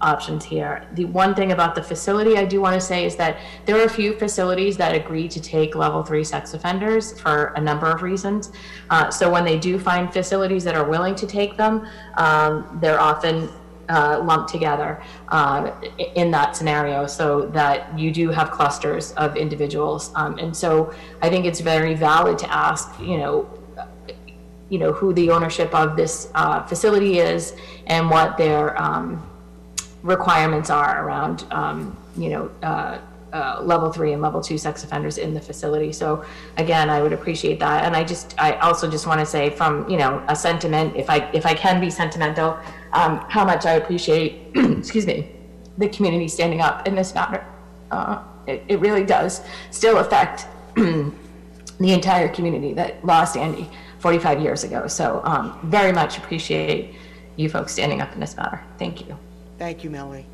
options here. The one thing about the facility I do want to say is that there are a few facilities that agree to take level three sex offenders for a number of reasons. Uh, so when they do find facilities that are willing to take them, um, they're often uh, lumped together uh, in that scenario so that you do have clusters of individuals. Um, and so I think it's very valid to ask, you know, you know, who the ownership of this uh, facility is and what their um, requirements are around, um, you know, uh, uh, level three and level two sex offenders in the facility. So again, I would appreciate that. And I just, I also just want to say from, you know, a sentiment, if I, if I can be sentimental, um, how much I appreciate, excuse me, the community standing up in this matter. Uh, it, it really does still affect the entire community that lost Andy 45 years ago. So um, very much appreciate you folks standing up in this matter. Thank you. Thank you, Melanie.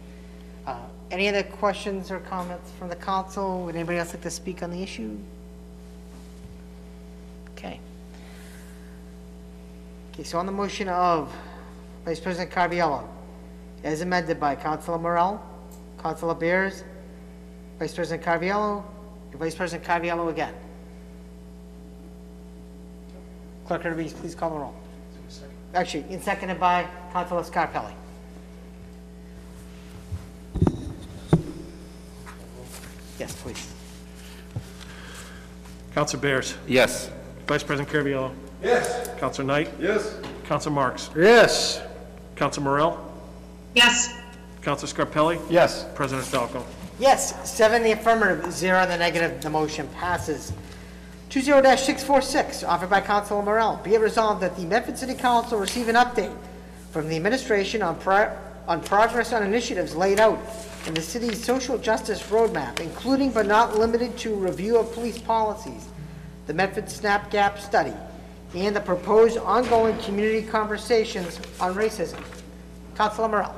Uh, Any other questions or comments from the council? Would anybody else like to speak on the issue? Okay. Okay, so on the motion of Vice President Caraviello, as amended by Councilor Morell, Councilor Bears, Vice President Caraviello, and Vice President Caraviello again. Clerk Irving, please call the roll. Actually, and seconded by Councilor Scarpelli. Yes, please. Counselor Bears. Yes. Vice President Caraviello. Yes. Counselor Knight. Yes. Counselor Marks. Yes. Counselor Morell. Yes. Counselor Scarpelli. Yes. President Falco. Yes, seven in the affirmative, zero in the negative, the motion passes. Two zero dash six four six, offered by Councilor Morell. Be it resolved that the Medford City Council receive an update from the administration on pro, on progress on initiatives laid out in the city's social justice roadmap, including but not limited to review of police policies, the Medford Snap Gap Study, and the proposed ongoing community conversations on racism. Councilor Morell.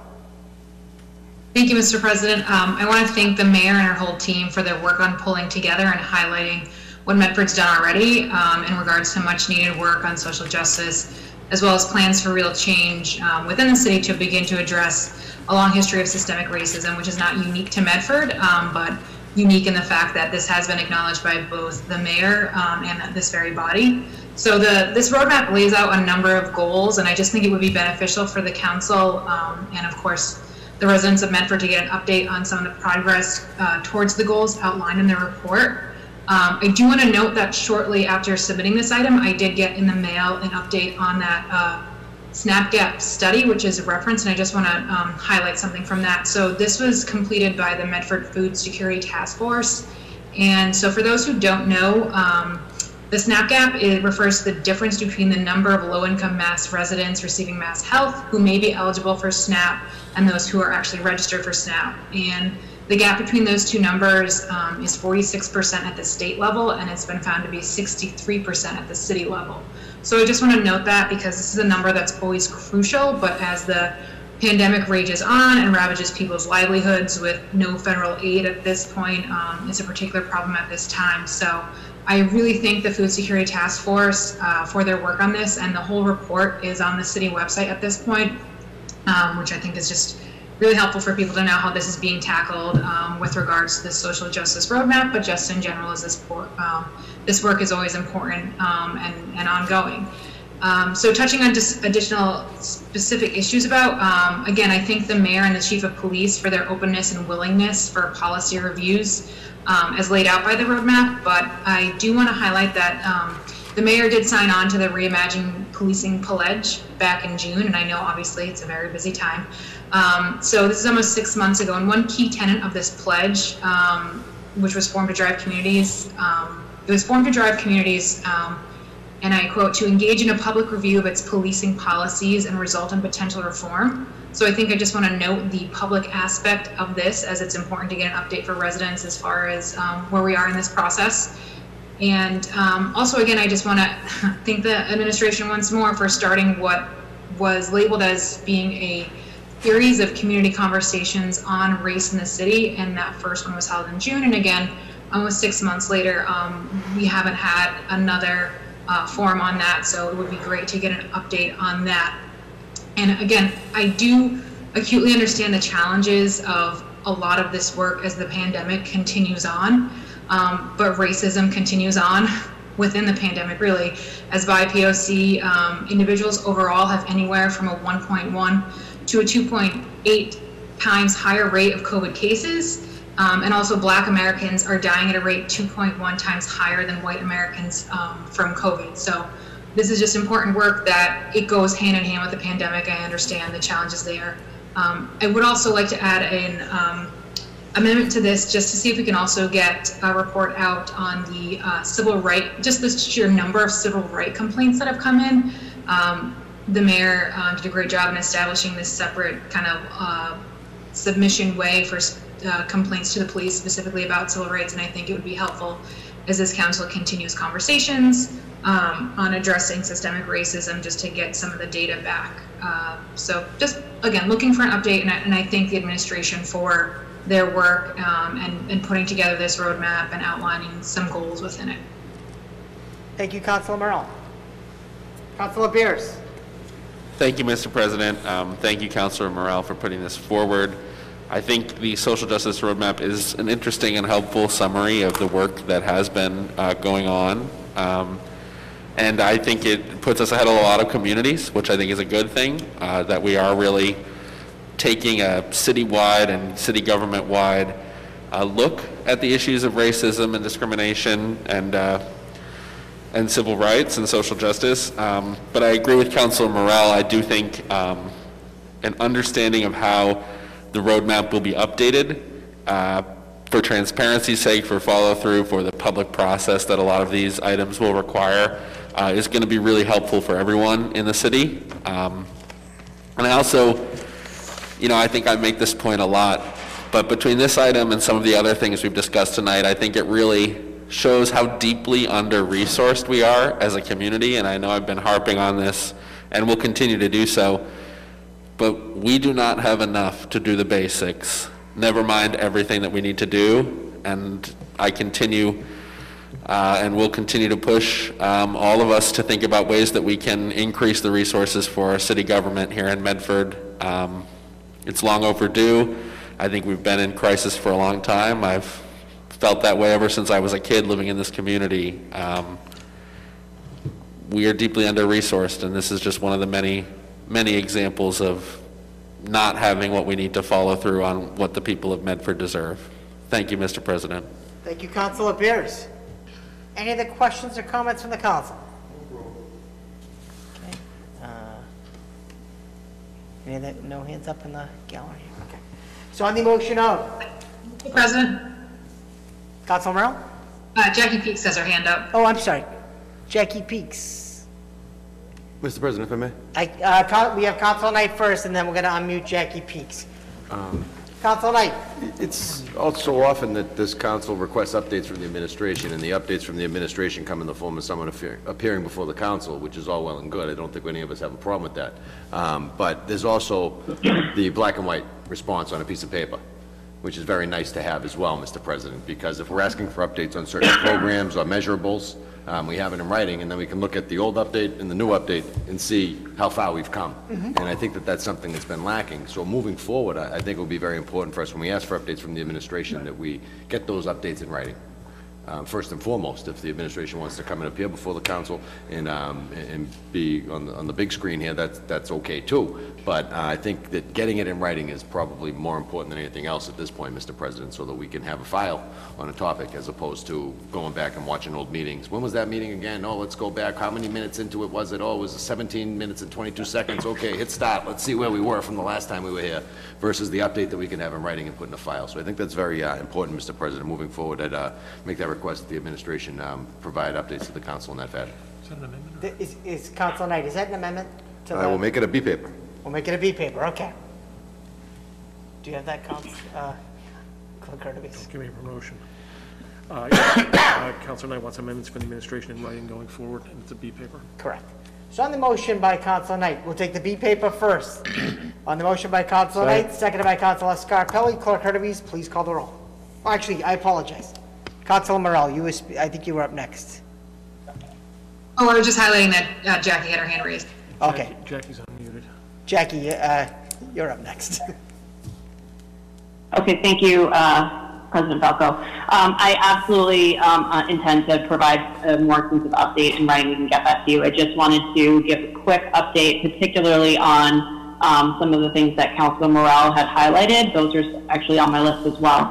Thank you, Mr. President. Um, I want to thank the mayor and her whole team for their work on pulling together and highlighting what Medford's done already um, in regards to much needed work on social justice, as well as plans for real change um, within the city to begin to address a long history of systemic racism, which is not unique to Medford, um, but unique in the fact that this has been acknowledged by both the mayor um, and this very body. So the this roadmap lays out a number of goals, and I just think it would be beneficial for the council um, and, of course, the residents of Medford to get an update on some of the progress uh, towards the goals outlined in the report. Um, I do want to note that shortly after submitting this item, I did get in the mail an update on that uh, SNAPGAP study, which is a reference, and I just want to um, highlight something from that. So this was completed by the Medford Food Security Task Force. And so for those who don't know, um, the SNAP gap it refers to the difference between the number of low-income Mass residents receiving Mass Health who may be eligible for SNAP and those who are actually registered for SNAP. And the gap between those two numbers um, is 46% at the state level, and it's been found to be 63% at the city level. So I just want to note that because this is a number that's always crucial, but as the pandemic rages on and ravages people's livelihoods with no federal aid at this point, um, it's a particular problem at this time. So I really thank the Food Security Task Force uh, for their work on this, and the whole report is on the city website at this point, um, which I think is just really helpful for people to know how this is being tackled um, with regards to the social justice roadmap, but just in general, as this um, this work is always important um, and, and ongoing. Um, so touching on just additional specific issues about, um, again, I think the mayor and the chief of police for their openness and willingness for policy reviews um, as laid out by the roadmap. But I do want to highlight that the mayor did sign on to the Reimagine Policing Pledge back in June, and I know obviously it's a very busy time. Um, so this is almost six months ago, and one key tenet of this pledge, um, which was formed to drive communities, um, it was formed to drive communities um, and I quote, to engage in a public review of its policing policies and result in potential reform. So I think I just want to note the public aspect of this as it's important to get an update for residents as far as um, where we are in this process. And um, also, again, I just want to thank the administration once more for starting what was labeled as being a series of community conversations on race in the city. And that first one was held in June. And again, almost six months later, um, we haven't had another uh, forum on that, so it would be great to get an update on that. And again, I do acutely understand the challenges of a lot of this work as the pandemic continues on, um, but racism continues on within the pandemic, really, as BIPOC um, individuals overall have anywhere from a 1.1 to a 2.8 times higher rate of COVID cases. Um, and also, Black Americans are dying at a rate 2.1 times higher than white Americans um, from COVID. So, this is just important work that it goes hand in hand with the pandemic. I understand the challenges there. Um, I would also like to add an um, amendment to this just to see if we can also get a report out on the uh, civil right, just the sheer number of civil right complaints that have come in. Um, the mayor uh, did a great job in establishing this separate kind of uh, submission way for uh, complaints to the police specifically about civil rights, and I think it would be helpful as this council continues conversations um, on addressing systemic racism just to get some of the data back. Uh, so just again, looking for an update, and I, and I thank the administration for their work um, and, and putting together this roadmap and outlining some goals within it. Thank you, Councilor Morell. Councilor Bears. Thank you, Mr. President. Um, Thank you, Councilor Morell, for putting this forward. I think the social justice roadmap is an interesting and helpful summary of the work that has been uh, going on. Um, And I think it puts us ahead of a lot of communities, which I think is a good thing, uh, that we are really taking a citywide and city government-wide uh, look at the issues of racism and discrimination and uh, and civil rights and social justice. Um, But I agree with Councilor Morell. I do think um, an understanding of how the roadmap will be updated uh, for transparency's sake, for follow-through, for the public process that a lot of these items will require, uh, is going to be really helpful for everyone in the city. Um, And I also, you know, I think I make this point a lot, but between this item and some of the other things we've discussed tonight, I think it really shows how deeply under-resourced we are as a community, and I know I've been harping on this and will continue to do so, but we do not have enough to do the basics, never mind everything that we need to do, and I continue uh, and will continue to push um, all of us to think about ways that we can increase the resources for our city government here in Medford. Um, It's long overdue. I think we've been in crisis for a long time. I've felt that way ever since I was a kid living in this community. Um, We are deeply under-resourced, and this is just one of the many, many examples of not having what we need to follow through on what the people of Medford deserve. Thank you, Mr. President. Thank you, Councilor Bears. Any other questions or comments from the council? Okay. uh, Any other, no hands up in the gallery? Okay. So on the motion of, Mr. President, Councilor Morell? uh, Jackie Peaks has her hand up. Oh, I'm sorry. Jackie Peaks. Mr. President, if I may? I, uh, Coun- we have Councilor Knight first, and then we're gonna unmute Jackie Peaks. Councilor Knight? It's also often that this council requests updates from the administration, and the updates from the administration come in the form of someone appear- appearing before the council, which is all well and good. I don't think any of us have a problem with that. Um, But there's also the black and white response on a piece of paper. Which is very nice to have as well, Mr. President, because if we're asking for updates on certain programs or measurables, um, we have it in writing, and then we can look at the old update and the new update and see how far we've come. And I think that that's something that's been lacking. So moving forward, I I think it will be very important for us, when we ask for updates from the administration, that we get those updates in writing. Uh, First and foremost, if the administration wants to come and appear before the council and, um, and be on the, on the big screen here, that's, that's okay too. But uh, I think that getting it in writing is probably more important than anything else at this point, Mr. President, so that we can have a file on a topic as opposed to going back and watching old meetings. When was that meeting again? Oh, let's go back. How many minutes into it was it? Oh, it was 17 minutes and 22 seconds. Okay, hit start. Let's see where we were from the last time we were here versus the update that we can have in writing and put in a file. So I think that's very uh, important, Mr. President, moving forward. I'd uh, make that request that the administration um, provide updates to the council in that fashion. Th- Is, is Council Knight, is that an amendment? to I will make it a B paper. We'll make it a B paper, okay. Do you have that, Council, uh, Clerk Curtis? Give me a promotion. Uh, yeah, uh, Counselor Knight wants amendments for the administration in writing going forward, and it's a B paper. Correct. So on the motion by Council Knight, we'll take the B paper first. On the motion by Council Knight, seconded by Council Scarpelli, Clerk Curtis, please call the roll. Oh, Actually, I apologize. Council Morell, you was, I think you were up next. Oh, I was just highlighting that uh, Jackie had her hand raised. Okay, Jackie's unmuted. Jackie, uh, you're up next. Okay, thank you, uh, President Falco. Um, I absolutely um, uh, intend to provide a more extensive update in writing. We can get that to you. I just wanted to give a quick update, particularly on um, some of the things that Councilor Morell had highlighted. Those are actually on my list as well.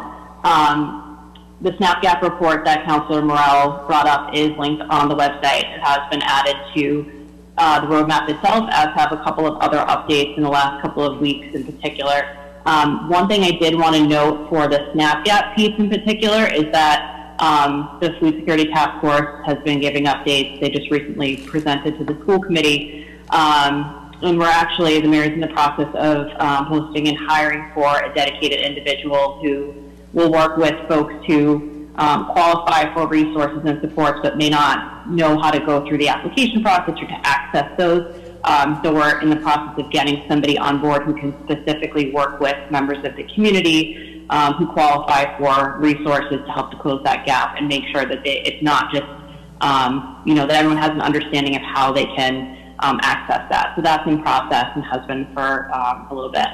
The SNAP GAP report that Councilor Morell brought up is linked on the website. It has been added to uh, the roadmap itself, as have a couple of other updates in the last couple of weeks in particular. Um, one thing I did want to note for the SNAP Gap piece in particular is that um, the Food Security Task Force has been giving updates. They just recently presented to the school committee. Um, and we're actually, the mayor is in the process of um, hosting and hiring for a dedicated individual who will work with folks who um, qualify for resources and supports but may not know how to go through the application process or to access those. Um, so we're in the process of getting somebody on board who can specifically work with members of the community um, who qualify for resources to help to close that gap and make sure that they, it's not just, um, you know, that everyone has an understanding of how they can um, access that. So that's in process and has been for um, a little bit.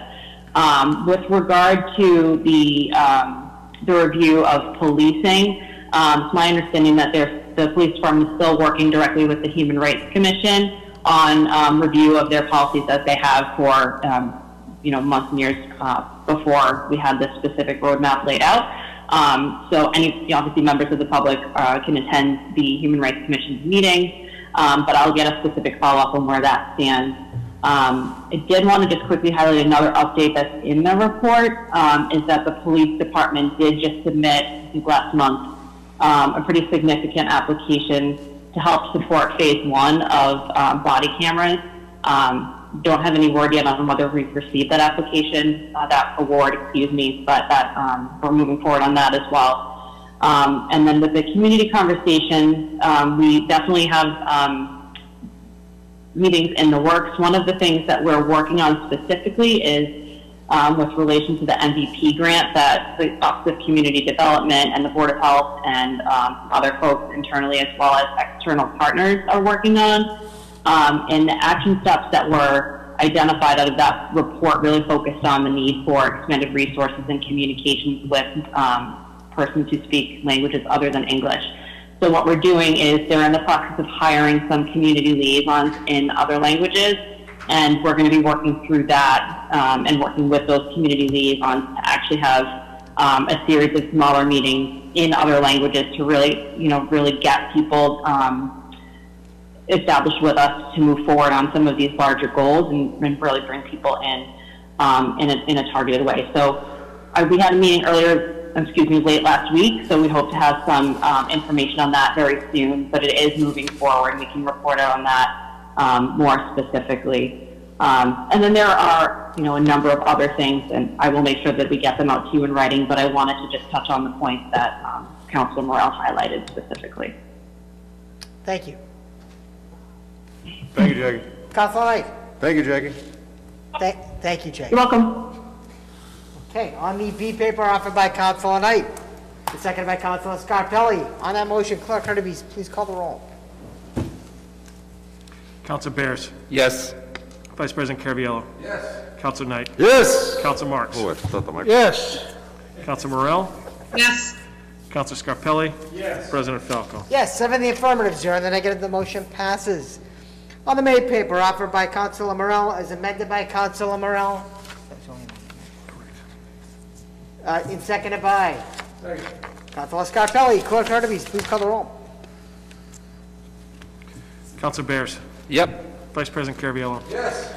Um, with regard to the um, the review of policing, um, it's my understanding that the police department is still working directly with the Human Rights Commission on um, review of their policies as they have for um, you know months and years uh, before we had this specific roadmap laid out. Um, so any obviously members of the public uh, can attend the Human Rights Commission's meeting, um, but I'll get a specific follow up on where that stands. Um, I did want to just quickly highlight another update that's in the report, um, is that the police department did just submit, I think last month, um, a pretty significant application to help support phase one of um, body cameras. Um, don't have any word yet on whether we've received that application, uh, that award, excuse me, but that um, we're moving forward on that as well. And then with the community conversations, um, we definitely have meetings in the works. One of the things that we're working on specifically is um, with relation to the MVP grant that the Office of Community Development and the Board of Health and um, other folks internally as well as external partners are working on. Um, and the action steps that were identified out of that report really focused on the need for expanded resources and communications with um, persons who speak languages other than English. So what we're doing is they're in the process of hiring some community liaisons in other languages, and we're going to be working through that um, and working with those community liaisons to actually have um, a series of smaller meetings in other languages to really, you know, really get people um, established with us to move forward on some of these larger goals and, and really bring people in um, in, a, in a targeted way. So uh, we had a meeting earlier, excuse me, late last week, so we hope to have some um, information on that very soon, but it is moving forward. We can report out on that um, more specifically. Um, and then there are, you know, a number of other things, and I will make sure that we get them out to you in writing, but I wanted to just touch on the points that um, Councilor Morell highlighted specifically. Thank you. Thank you, Jackie. Council Knight? Thank you, Jackie. Thank, thank you, Jackie. You're welcome. Okay, on the B paper offered by Councilor Knight, and seconded by Councilor Scarpelli. On that motion, Clerk Hurtubise, please call the roll. Counselor Bears. Yes. Vice President Caraviello. Yes. Counselor Knight. Yes. Counselor Marks. Oh, I thought the mic. Yes. Counselor Morell. Yes. Counselor Scarpelli. Yes. President Falco. Yes, seven in the affirmative, zero in the negative, the motion passes. On the May paper offered by Councilor Morell, as amended by Councilor Morell. Uh, and seconded by. Councilor Scarpelli, Clerk Hurtubise, please call the roll. Counselor Bears. Yep. Vice President Caraviello. Yes.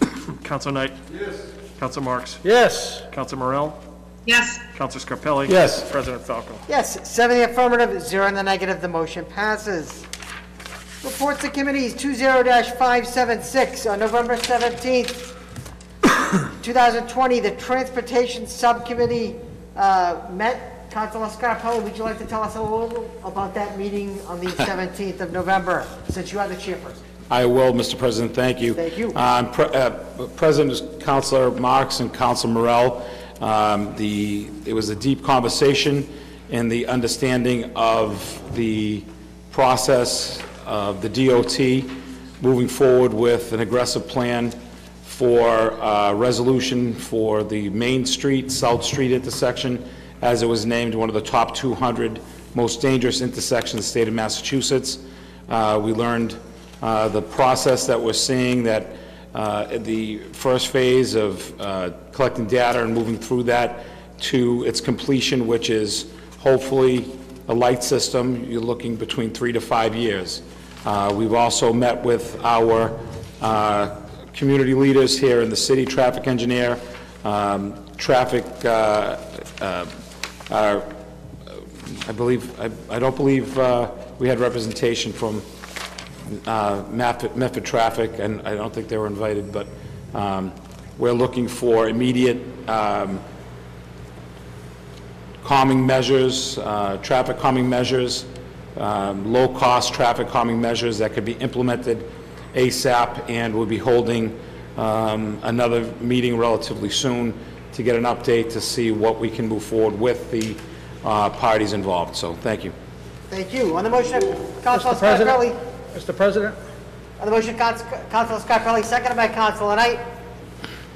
Counselor Knight. Yes. Counselor Marks. Yes. Counselor Morell. Yes. Counselor Scarpelli. Yes. President Falco. Yes, seven in the affirmative, zero in the negative, the motion passes. Reports of committees, 20-576, on November 17th, 2020, the Transportation Subcommittee uh, met. Councilor Scarpelli, would you like to tell us a little about that meeting on the 17th of November, since you are the chairperson? I will, Mr. President, thank you. Thank you. Um, Pre- uh, President Councilor Marks and Counselor Morell. Um, The, it was a deep conversation and the understanding of the process of the DOT moving forward with an aggressive plan for uh, resolution for the Main Street, South Street intersection, as it was named one of the top 200 most dangerous intersections in the state of Massachusetts. Uh, We learned uh, the process that we're seeing, that uh, the first phase of uh, collecting data and moving through that to its completion, which is hopefully a light system, you're looking between three to five years. Uh, We've also met with our community leaders here in the city, traffic engineer, um, traffic, uh, uh, uh, I believe, I I don't believe uh, we had representation from uh, Medford Traffic, and I don't think they were invited, but um, we're looking for immediate um, calming measures, uh, traffic calming measures, um, low-cost traffic calming measures that could be implemented ASAP, and we'll be holding um, another meeting relatively soon to get an update to see what we can move forward with the uh, parties involved. So, thank you. Thank you. On the motion, Councilor Mr. President? Scarpelli. Mr. President? On the motion, Council- Councilor Scarpelli, seconded by Councilor Knight.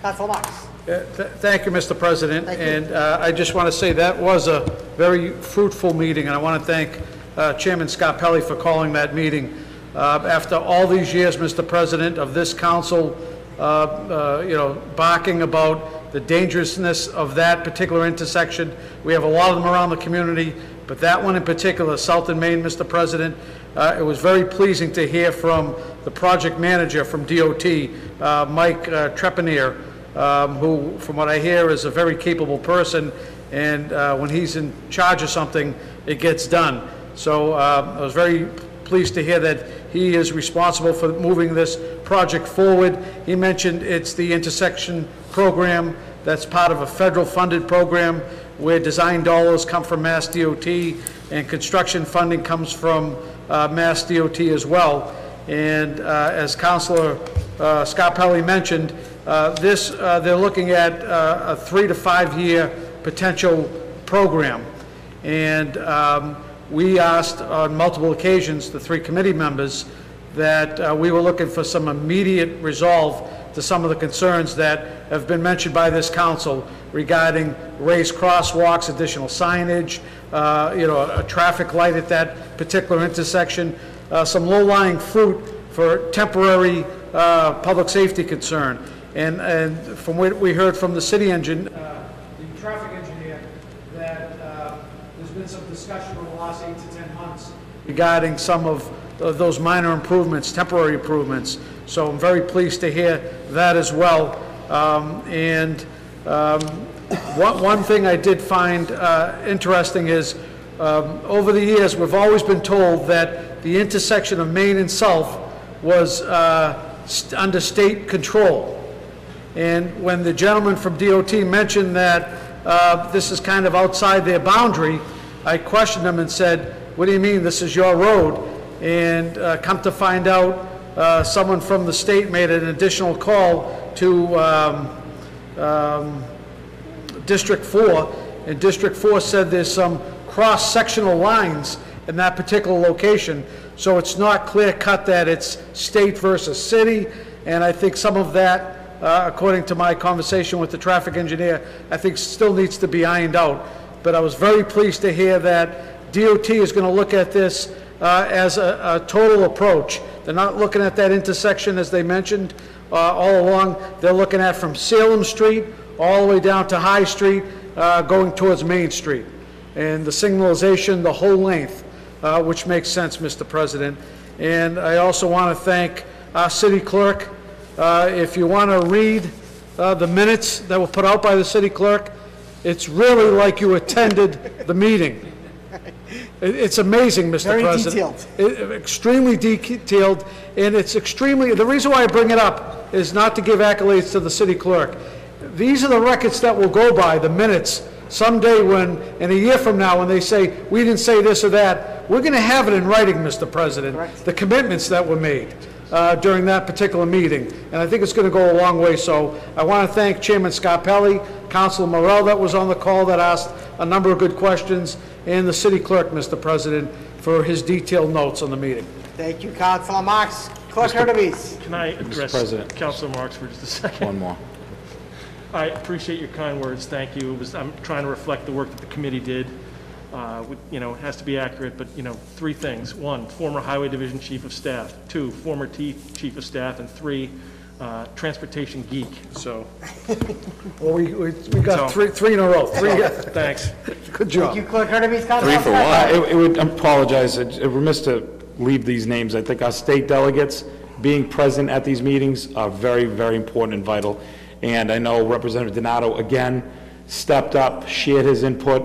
Councilor Marks. Yeah, th- Thank you, Mr. President. Thank. And uh, I just want to say that was a very fruitful meeting, and I want to thank uh, Chairman Scarpelli for calling that meeting. Uh, After all these years, Mr. President, of this council, uh, uh, you know, barking about the dangerousness of that particular intersection, we have a lot of them around the community, but that one in particular, South and Main, Mr. President, uh, it was very pleasing to hear from the project manager from DOT, uh, Mike uh, Trepanier, um, who, from what I hear, is a very capable person, and uh, when he's in charge of something, it gets done. So I was very pleased to hear that he is responsible for moving this project forward. He mentioned it's the intersection program that's part of a federal-funded program where design dollars come from Mass DOT and construction funding comes from uh, Mass DOT as well. And uh, as Councilor uh, Scarpelli mentioned, uh, this, uh, they're looking at uh, a three to five-year potential program. And um, we asked on multiple occasions, the three committee members, that uh, we were looking for some immediate resolve to some of the concerns that have been mentioned by this council regarding raised crosswalks, additional signage, uh, you know, a traffic light at that particular intersection, uh, some low-lying fruit for temporary uh, public safety concern. And, and from what we heard from the city engine, uh, the traffic engineer, that uh, there's been some discussion over the last eight to 10 months regarding some of those minor improvements, temporary improvements. So I'm very pleased to hear that as well. Um, And um, one one thing I did find uh, interesting is, um, over the years, we've always been told that the intersection of Main and South was uh, st- under state control. And when the gentleman from DOT mentioned that uh, this is kind of outside their boundary, I questioned him and said, what do you mean, this is your road? And uh, come to find out, uh, someone from the state made an additional call to um, um, District 4, and District 4 said there's some cross-sectional lines in that particular location, so it's not clear-cut that it's state versus city, and I think some of that, uh, according to my conversation with the traffic engineer, I think still needs to be ironed out. But I was very pleased to hear that DOT is going to look at this uh, as a a total approach. They're not looking at that intersection, as they mentioned, uh, all along. They're looking at from Salem Street all the way down to High Street, uh, going towards Main Street. And the signalization, the whole length, uh, which makes sense, Mr. President. And I also want to thank our city clerk. Uh, If you want to read uh, the minutes that were put out by the city clerk, it's really like you attended the meeting. It- It's amazing, Mr. Very President. It- Extremely detailed, and it's extremely, the reason why I bring it up is not to give accolades to the city clerk. These are the records that will go by, the minutes, someday when, in a year from now, when they say, we didn't say this or that, we're going to have it in writing, Mr. President, the commitments that were made uh, during that particular meeting. And I think it's going to go a long way. So I want to thank Chairman Scarpelli, Councilor Morell that was on the call that asked a number of good questions, and the city clerk, Mr. President, for his detailed notes on the meeting. Thank you, Councilor Marks. Clerk Hurtubise. Can I address President. Councilor Marks for just a second? One more. I appreciate your kind words, thank you. It was, I'm trying to reflect the work that the committee did. Uh, with- You know, it has to be accurate, but, you know, three things. One, former Highway Division Chief of Staff. Two, former T Chief of Staff. And three, uh, transportation geek, so. Well, we, we we got So- three, three in a row, three, Thanks. good job. Thank you, Clerk Hurtubise. Councilor Uh, Scarpelli. It it would, I apologize, It- it remiss to leave these names. I think our state delegates being present at these meetings are very, very important and vital. And I know Representative Donato, again, stepped up, shared his input,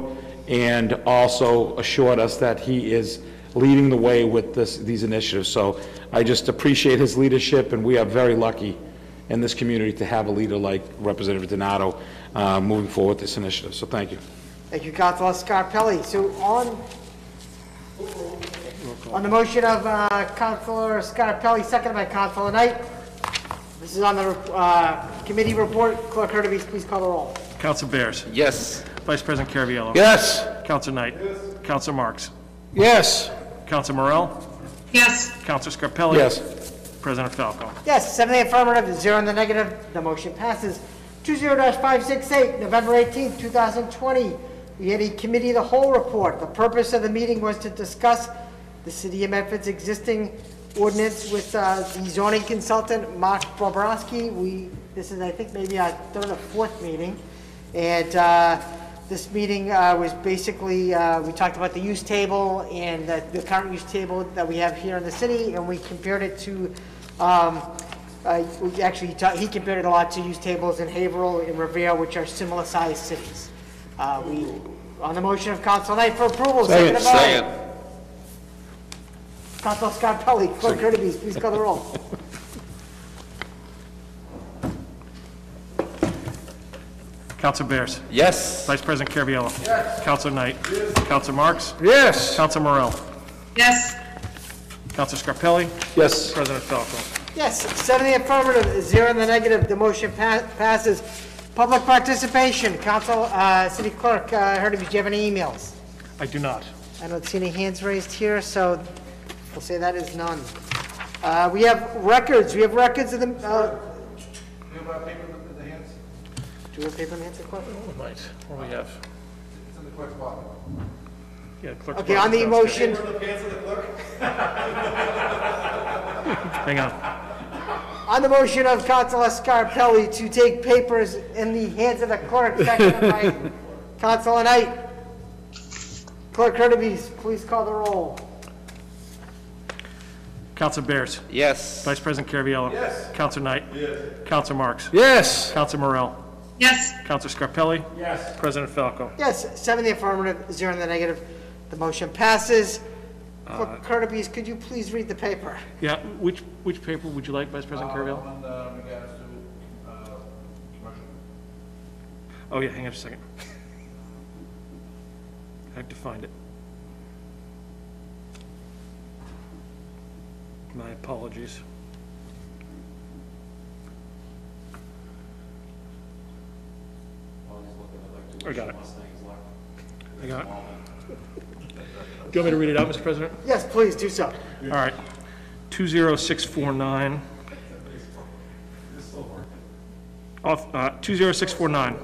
and also assured us that he is leading the way with this, these initiatives. So I just appreciate his leadership, and we are very lucky in this community to have a leader like Representative Donato uh, moving forward with this initiative. So thank you. Thank you, Councilor Scarpelli. So on, on the motion of uh, Councilor Scarpelli, seconded by Councilor Knight, this is on the uh, committee report. Clerk Hurtubise, please call the roll. Council Bears. Yes. Vice President Caraviello. Yes. Council Knight. Yes. Council Marks. Yes, Council Morell. Yes. Council Scarpelli. Yes. President Falco. Yes, seven in the affirmative, zero in the negative. The motion passes. Two zero dash five six eight, November eighteenth, two thousand twenty. We had a committee of the whole report. The purpose of the meeting was to discuss the city of Medford's existing ordinance with uh, the zoning consultant, Mark Bobrowski. We, this is, I think, maybe our third or fourth meeting. And uh, this meeting uh, was basically, uh, we talked about the use table and the the current use table that we have here in the city, and we compared it to um, uh, we Actually, he ta- he compared it a lot to use tables in Haverhill and Revere, which are similar-sized cities. Uh, We, on the motion of Council Knight for approval, seconded by... Second. Council Scarpelli, Clerk Hurtubise, please call the roll. Council Bears. Yes. Vice President Caraviello. Yes. Council Knight. Yes. Council Marks. yes. Council Morell. Yes. Council Scarpelli. Yes. President Falco. Yes, seven in the affirmative, zero in the negative, the motion pa- passes. Public participation, Council, uh, City Clerk uh, Hurtubise, do you have any emails? I do not. I don't see any hands raised here, so we'll say that is none. Uh, We have records, we have records of the, uh, You have a paper in the hands? Do oh, we have paper in the hands of clerk? Right, what do we have? It's in the clerk's pocket. Yeah, clerk. Okay, on the motion, the pants of the clerk? Hang on. on the motion of Councilor Scarpelli to take papers in the hands of the clerk, seconded by Councilor Knight. Clerk Hurtubise, please call the roll. Council Bears. Yes. Vice President Caraviello. Yes. Council Knight. Yes. Council Marks. Yes, Council Morell. Yes. Council Scarpelli. Yes. President Falco. Yes, seven in the affirmative, zero in the negative. The motion passes. Clerk Hurtubise, could you please read the paper? Yeah, which, which paper would you like, Vice President Caraviello? On uh, regards to, uh, commercial. Oh, yeah, hang on just a second. I have to find it. My apologies. I got it. I got it. Do you want me to read it out, Mr. President? Yes, please, do so. All right. 20649. Off, uh, 20649.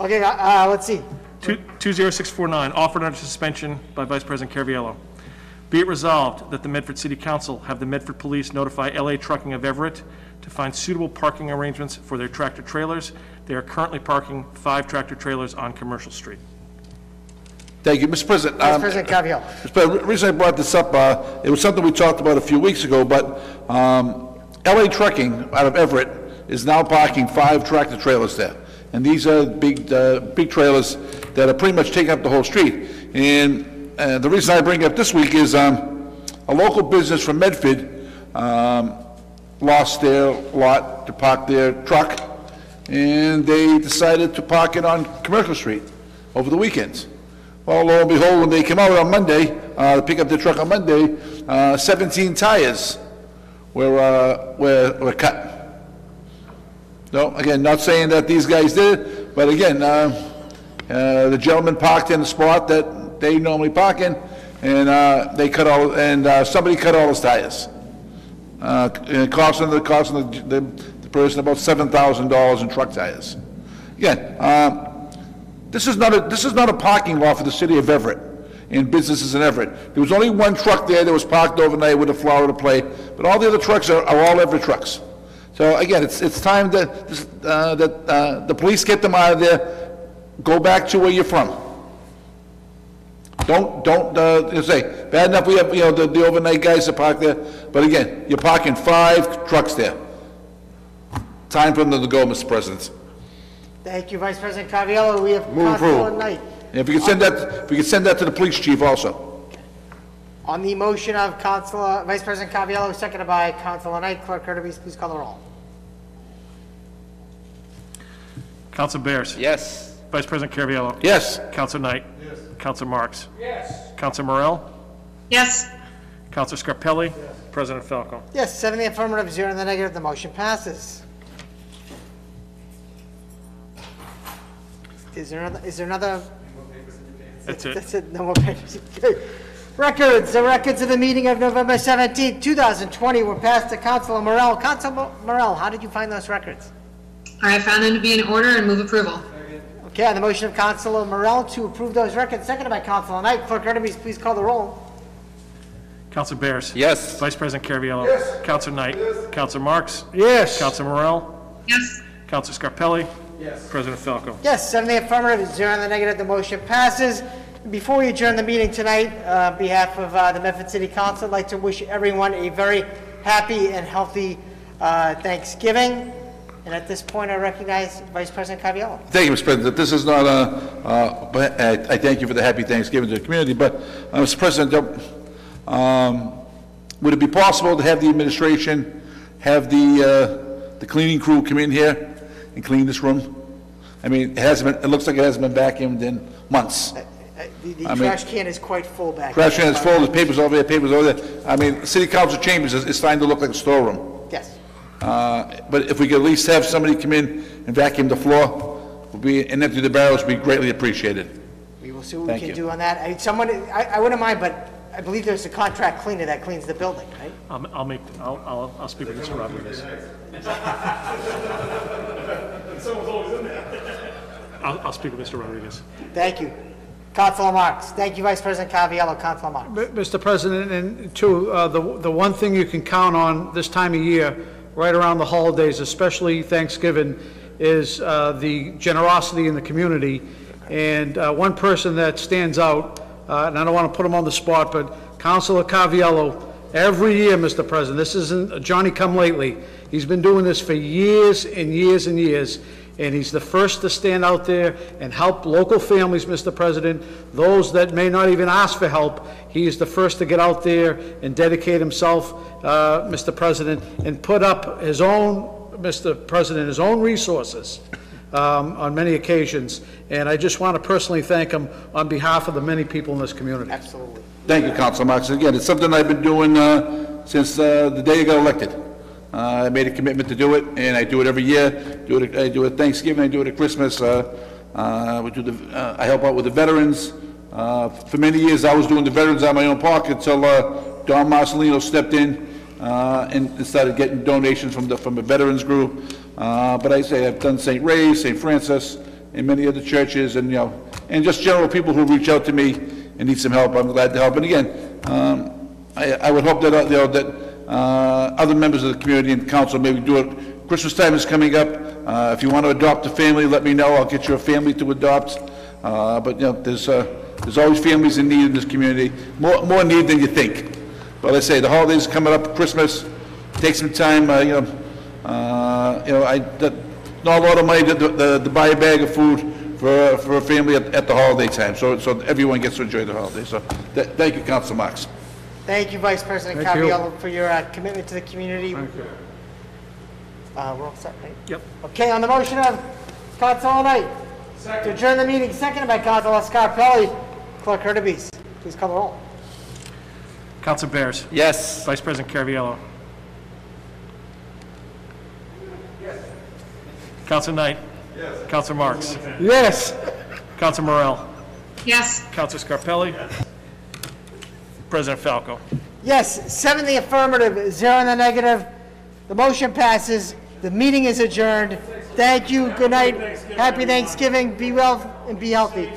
Okay, uh, uh, let's see. Two- 20649, offered under suspension by Vice President Caraviello. Be it resolved that the Medford City Council have the Medford Police notify LA Trucking of Everett to find suitable parking arrangements for their tractor trailers. They are currently parking five tractor trailers on Commercial Street. Thank you, Mr. President. Vice um, President Caviola. Mr. President, the reason I brought this up, uh, it was something we talked about a few weeks ago, but um, LA Trucking out of Everett is now parking five tractor trailers there. And these are big, uh, big trailers that are pretty much taking up the whole street. And uh, the reason I bring up this week is um, a local business from Medford um, lost their lot to park their truck, and they decided to park it on Commercial Street over the weekends. Well, lo and behold, when they came out on Monday, uh, to pick up their truck on Monday, uh, 17 tires were, uh, were, were cut. No, again, not saying that these guys did it, but again, uh, uh, the gentleman parked in the spot that they normally park in, and, uh, they cut all, and, uh, somebody cut all his tires. Uh, and costing the, costing the, the the person about seven thousand dollars in truck tires. Again, um, this is not a, this is not a parking lot for the city of Everett and businesses in Everett. There was only one truck there that was parked overnight with a Florida plate, but all the other trucks are, are all Everett trucks. So again, it's, it's time that, uh, that, uh, the police get them out of there, go back to where you're from. Don't, don't, uh, you say, bad enough we have, you know, the, the overnight guys that park there, but again, you're parking five trucks there. Time for them to go, Mr. President. Thank you, Vice President Caviola. We have Move Councilor approval. Knight. And if you could send that, if you could send that to the police chief also. On the motion of Councilor, Vice President Caviola, seconded by Councilor Knight, Clerk Kirby, please call the roll. Counsel Bears. Yes. Vice President Caraviello. Yes. Counsel Knight. Yes. Counsel Marks. Yes. Counsel Morell. Yes. Counsel Scarpelli. President Falco. Yes, seven in the affirmative, zero in the negative, the motion passes. Is there another, is there another? That's it. That's it, no more papers. Okay. Records, the records of the meeting of November 17, 2020 were passed to Councilor Morell. Councilor Morell, how did you find those records? I found them to be in order and move approval. Okay, on the motion of Councilor Morell to approve those records, seconded by Councilor Knight, Clerk Kirby, please call the roll. Counsel Bears. Yes. Vice President Caraviello. Yes. Counsel Knight. Yes. Counsel Marks. Yes. Counsel Morell. Yes. Counsel Scarpelli. Yes. President Falco. Yes, seven in the affirmative, zero in the negative, the motion passes. Before we adjourn the meeting tonight, uh, on behalf of uh, the Memphis City Council, I'd like to wish everyone a very happy and healthy uh, Thanksgiving. And at this point, I recognize Vice President Caviola. Thank you, Mr. President. This is not a, uh, but I I thank you for the happy Thanksgiving to the community, but, uh, Mr. President, um, would it be possible to have the administration, have the, uh, the cleaning crew come in here and clean this room? I mean, it hasn't been, it looks like it hasn't been vacuumed in months. Uh, The the I mean- trash can is quite full back. Trash can is full, there's papers over there, papers over there. I mean, city council chambers is, is starting to look like a storeroom. Yes. Uh, But if we could at least have somebody come in and vacuum the floor, we'd be, and empty the barrels, would be greatly appreciated. We will see what we Thank can you. do on that. I- Someone, I I wouldn't mind, but I believe there's a contract cleaner that cleans the building, right? I'll, I'll make, I'll, I'll, I'll speak with Mr. Rodriguez. Someone's always in there. I'll, I'll speak with Mr. Rodriguez. Thank you. Councilor Marks. Thank you, Vice President Caviola. Councilor Marks. M- Mr. President, and two, uh, the the one thing you can count on this time of year, right around the holidays, especially Thanksgiving, is uh, the generosity in the community. And uh, one person that stands out, uh, and I don't want to put him on the spot, but Councilor Caviello, every year, Mr. President, this isn't Johnny-come-lately. He's been doing this for years and years and years, and he's the first to stand out there and help local families, Mr. President, those that may not even ask for help. He is the first to get out there and dedicate himself, uh, Mr. President, and put up his own, Mr. President, his own resources um, on many occasions. And I just want to personally thank him on behalf of the many people in this community. Absolutely. Thank you, Council Marks. Again, it's something I've been doing uh, since uh, the day I got elected. Uh, I made a commitment to do it, and I do it every year. Do it, I do it at Thanksgiving, I do it at Christmas. Uh, uh, we do the, uh, I help out with the veterans. Uh, for many years, I was doing the veterans out of my own pocket until, uh, Don Marcelino stepped in, uh, and started getting donations from the, from the veterans group. Uh, but I say, I've done St. Ray's, St. Francis, and many other churches, and, you know, and just general people who reach out to me and need some help, I'm glad to help. And again, um, I, I would hope that, uh, you know, that, uh, other members of the community and council maybe do it. Christmas time is coming up. Uh, if you want to adopt a family, let me know. I'll get you a family to adopt. Uh, but, you know, there's, uh, there's always families in need in this community, more, more need than you think. But I say, the holidays are coming up, Christmas, take some time, uh, you know, uh, you know, I, that, not a lot of money to, to, to buy a bag of food for, for a family at, at the holiday time, so, so everyone gets to enjoy the holiday, So, th- thank you, Council Marks. Thank you, Vice President Thank you. Caraviello, for your uh, commitment to the community. Uh, we're all set, right? Yep. Okay, on the motion of Council Knight to adjourn the meeting, seconded by Council Scarpelli. Clerk Hurtubise, please call the roll. Council Bears. Yes. Vice President Caraviello. Council Knight. Yes. Council Marks. Yes. Council Morell. Yes. Council Scarpelli. President Falco. Yes, seven in the affirmative, zero in the negative. The motion passes. The meeting is adjourned. Thank you, good night, happy Thanksgiving, be well and be healthy.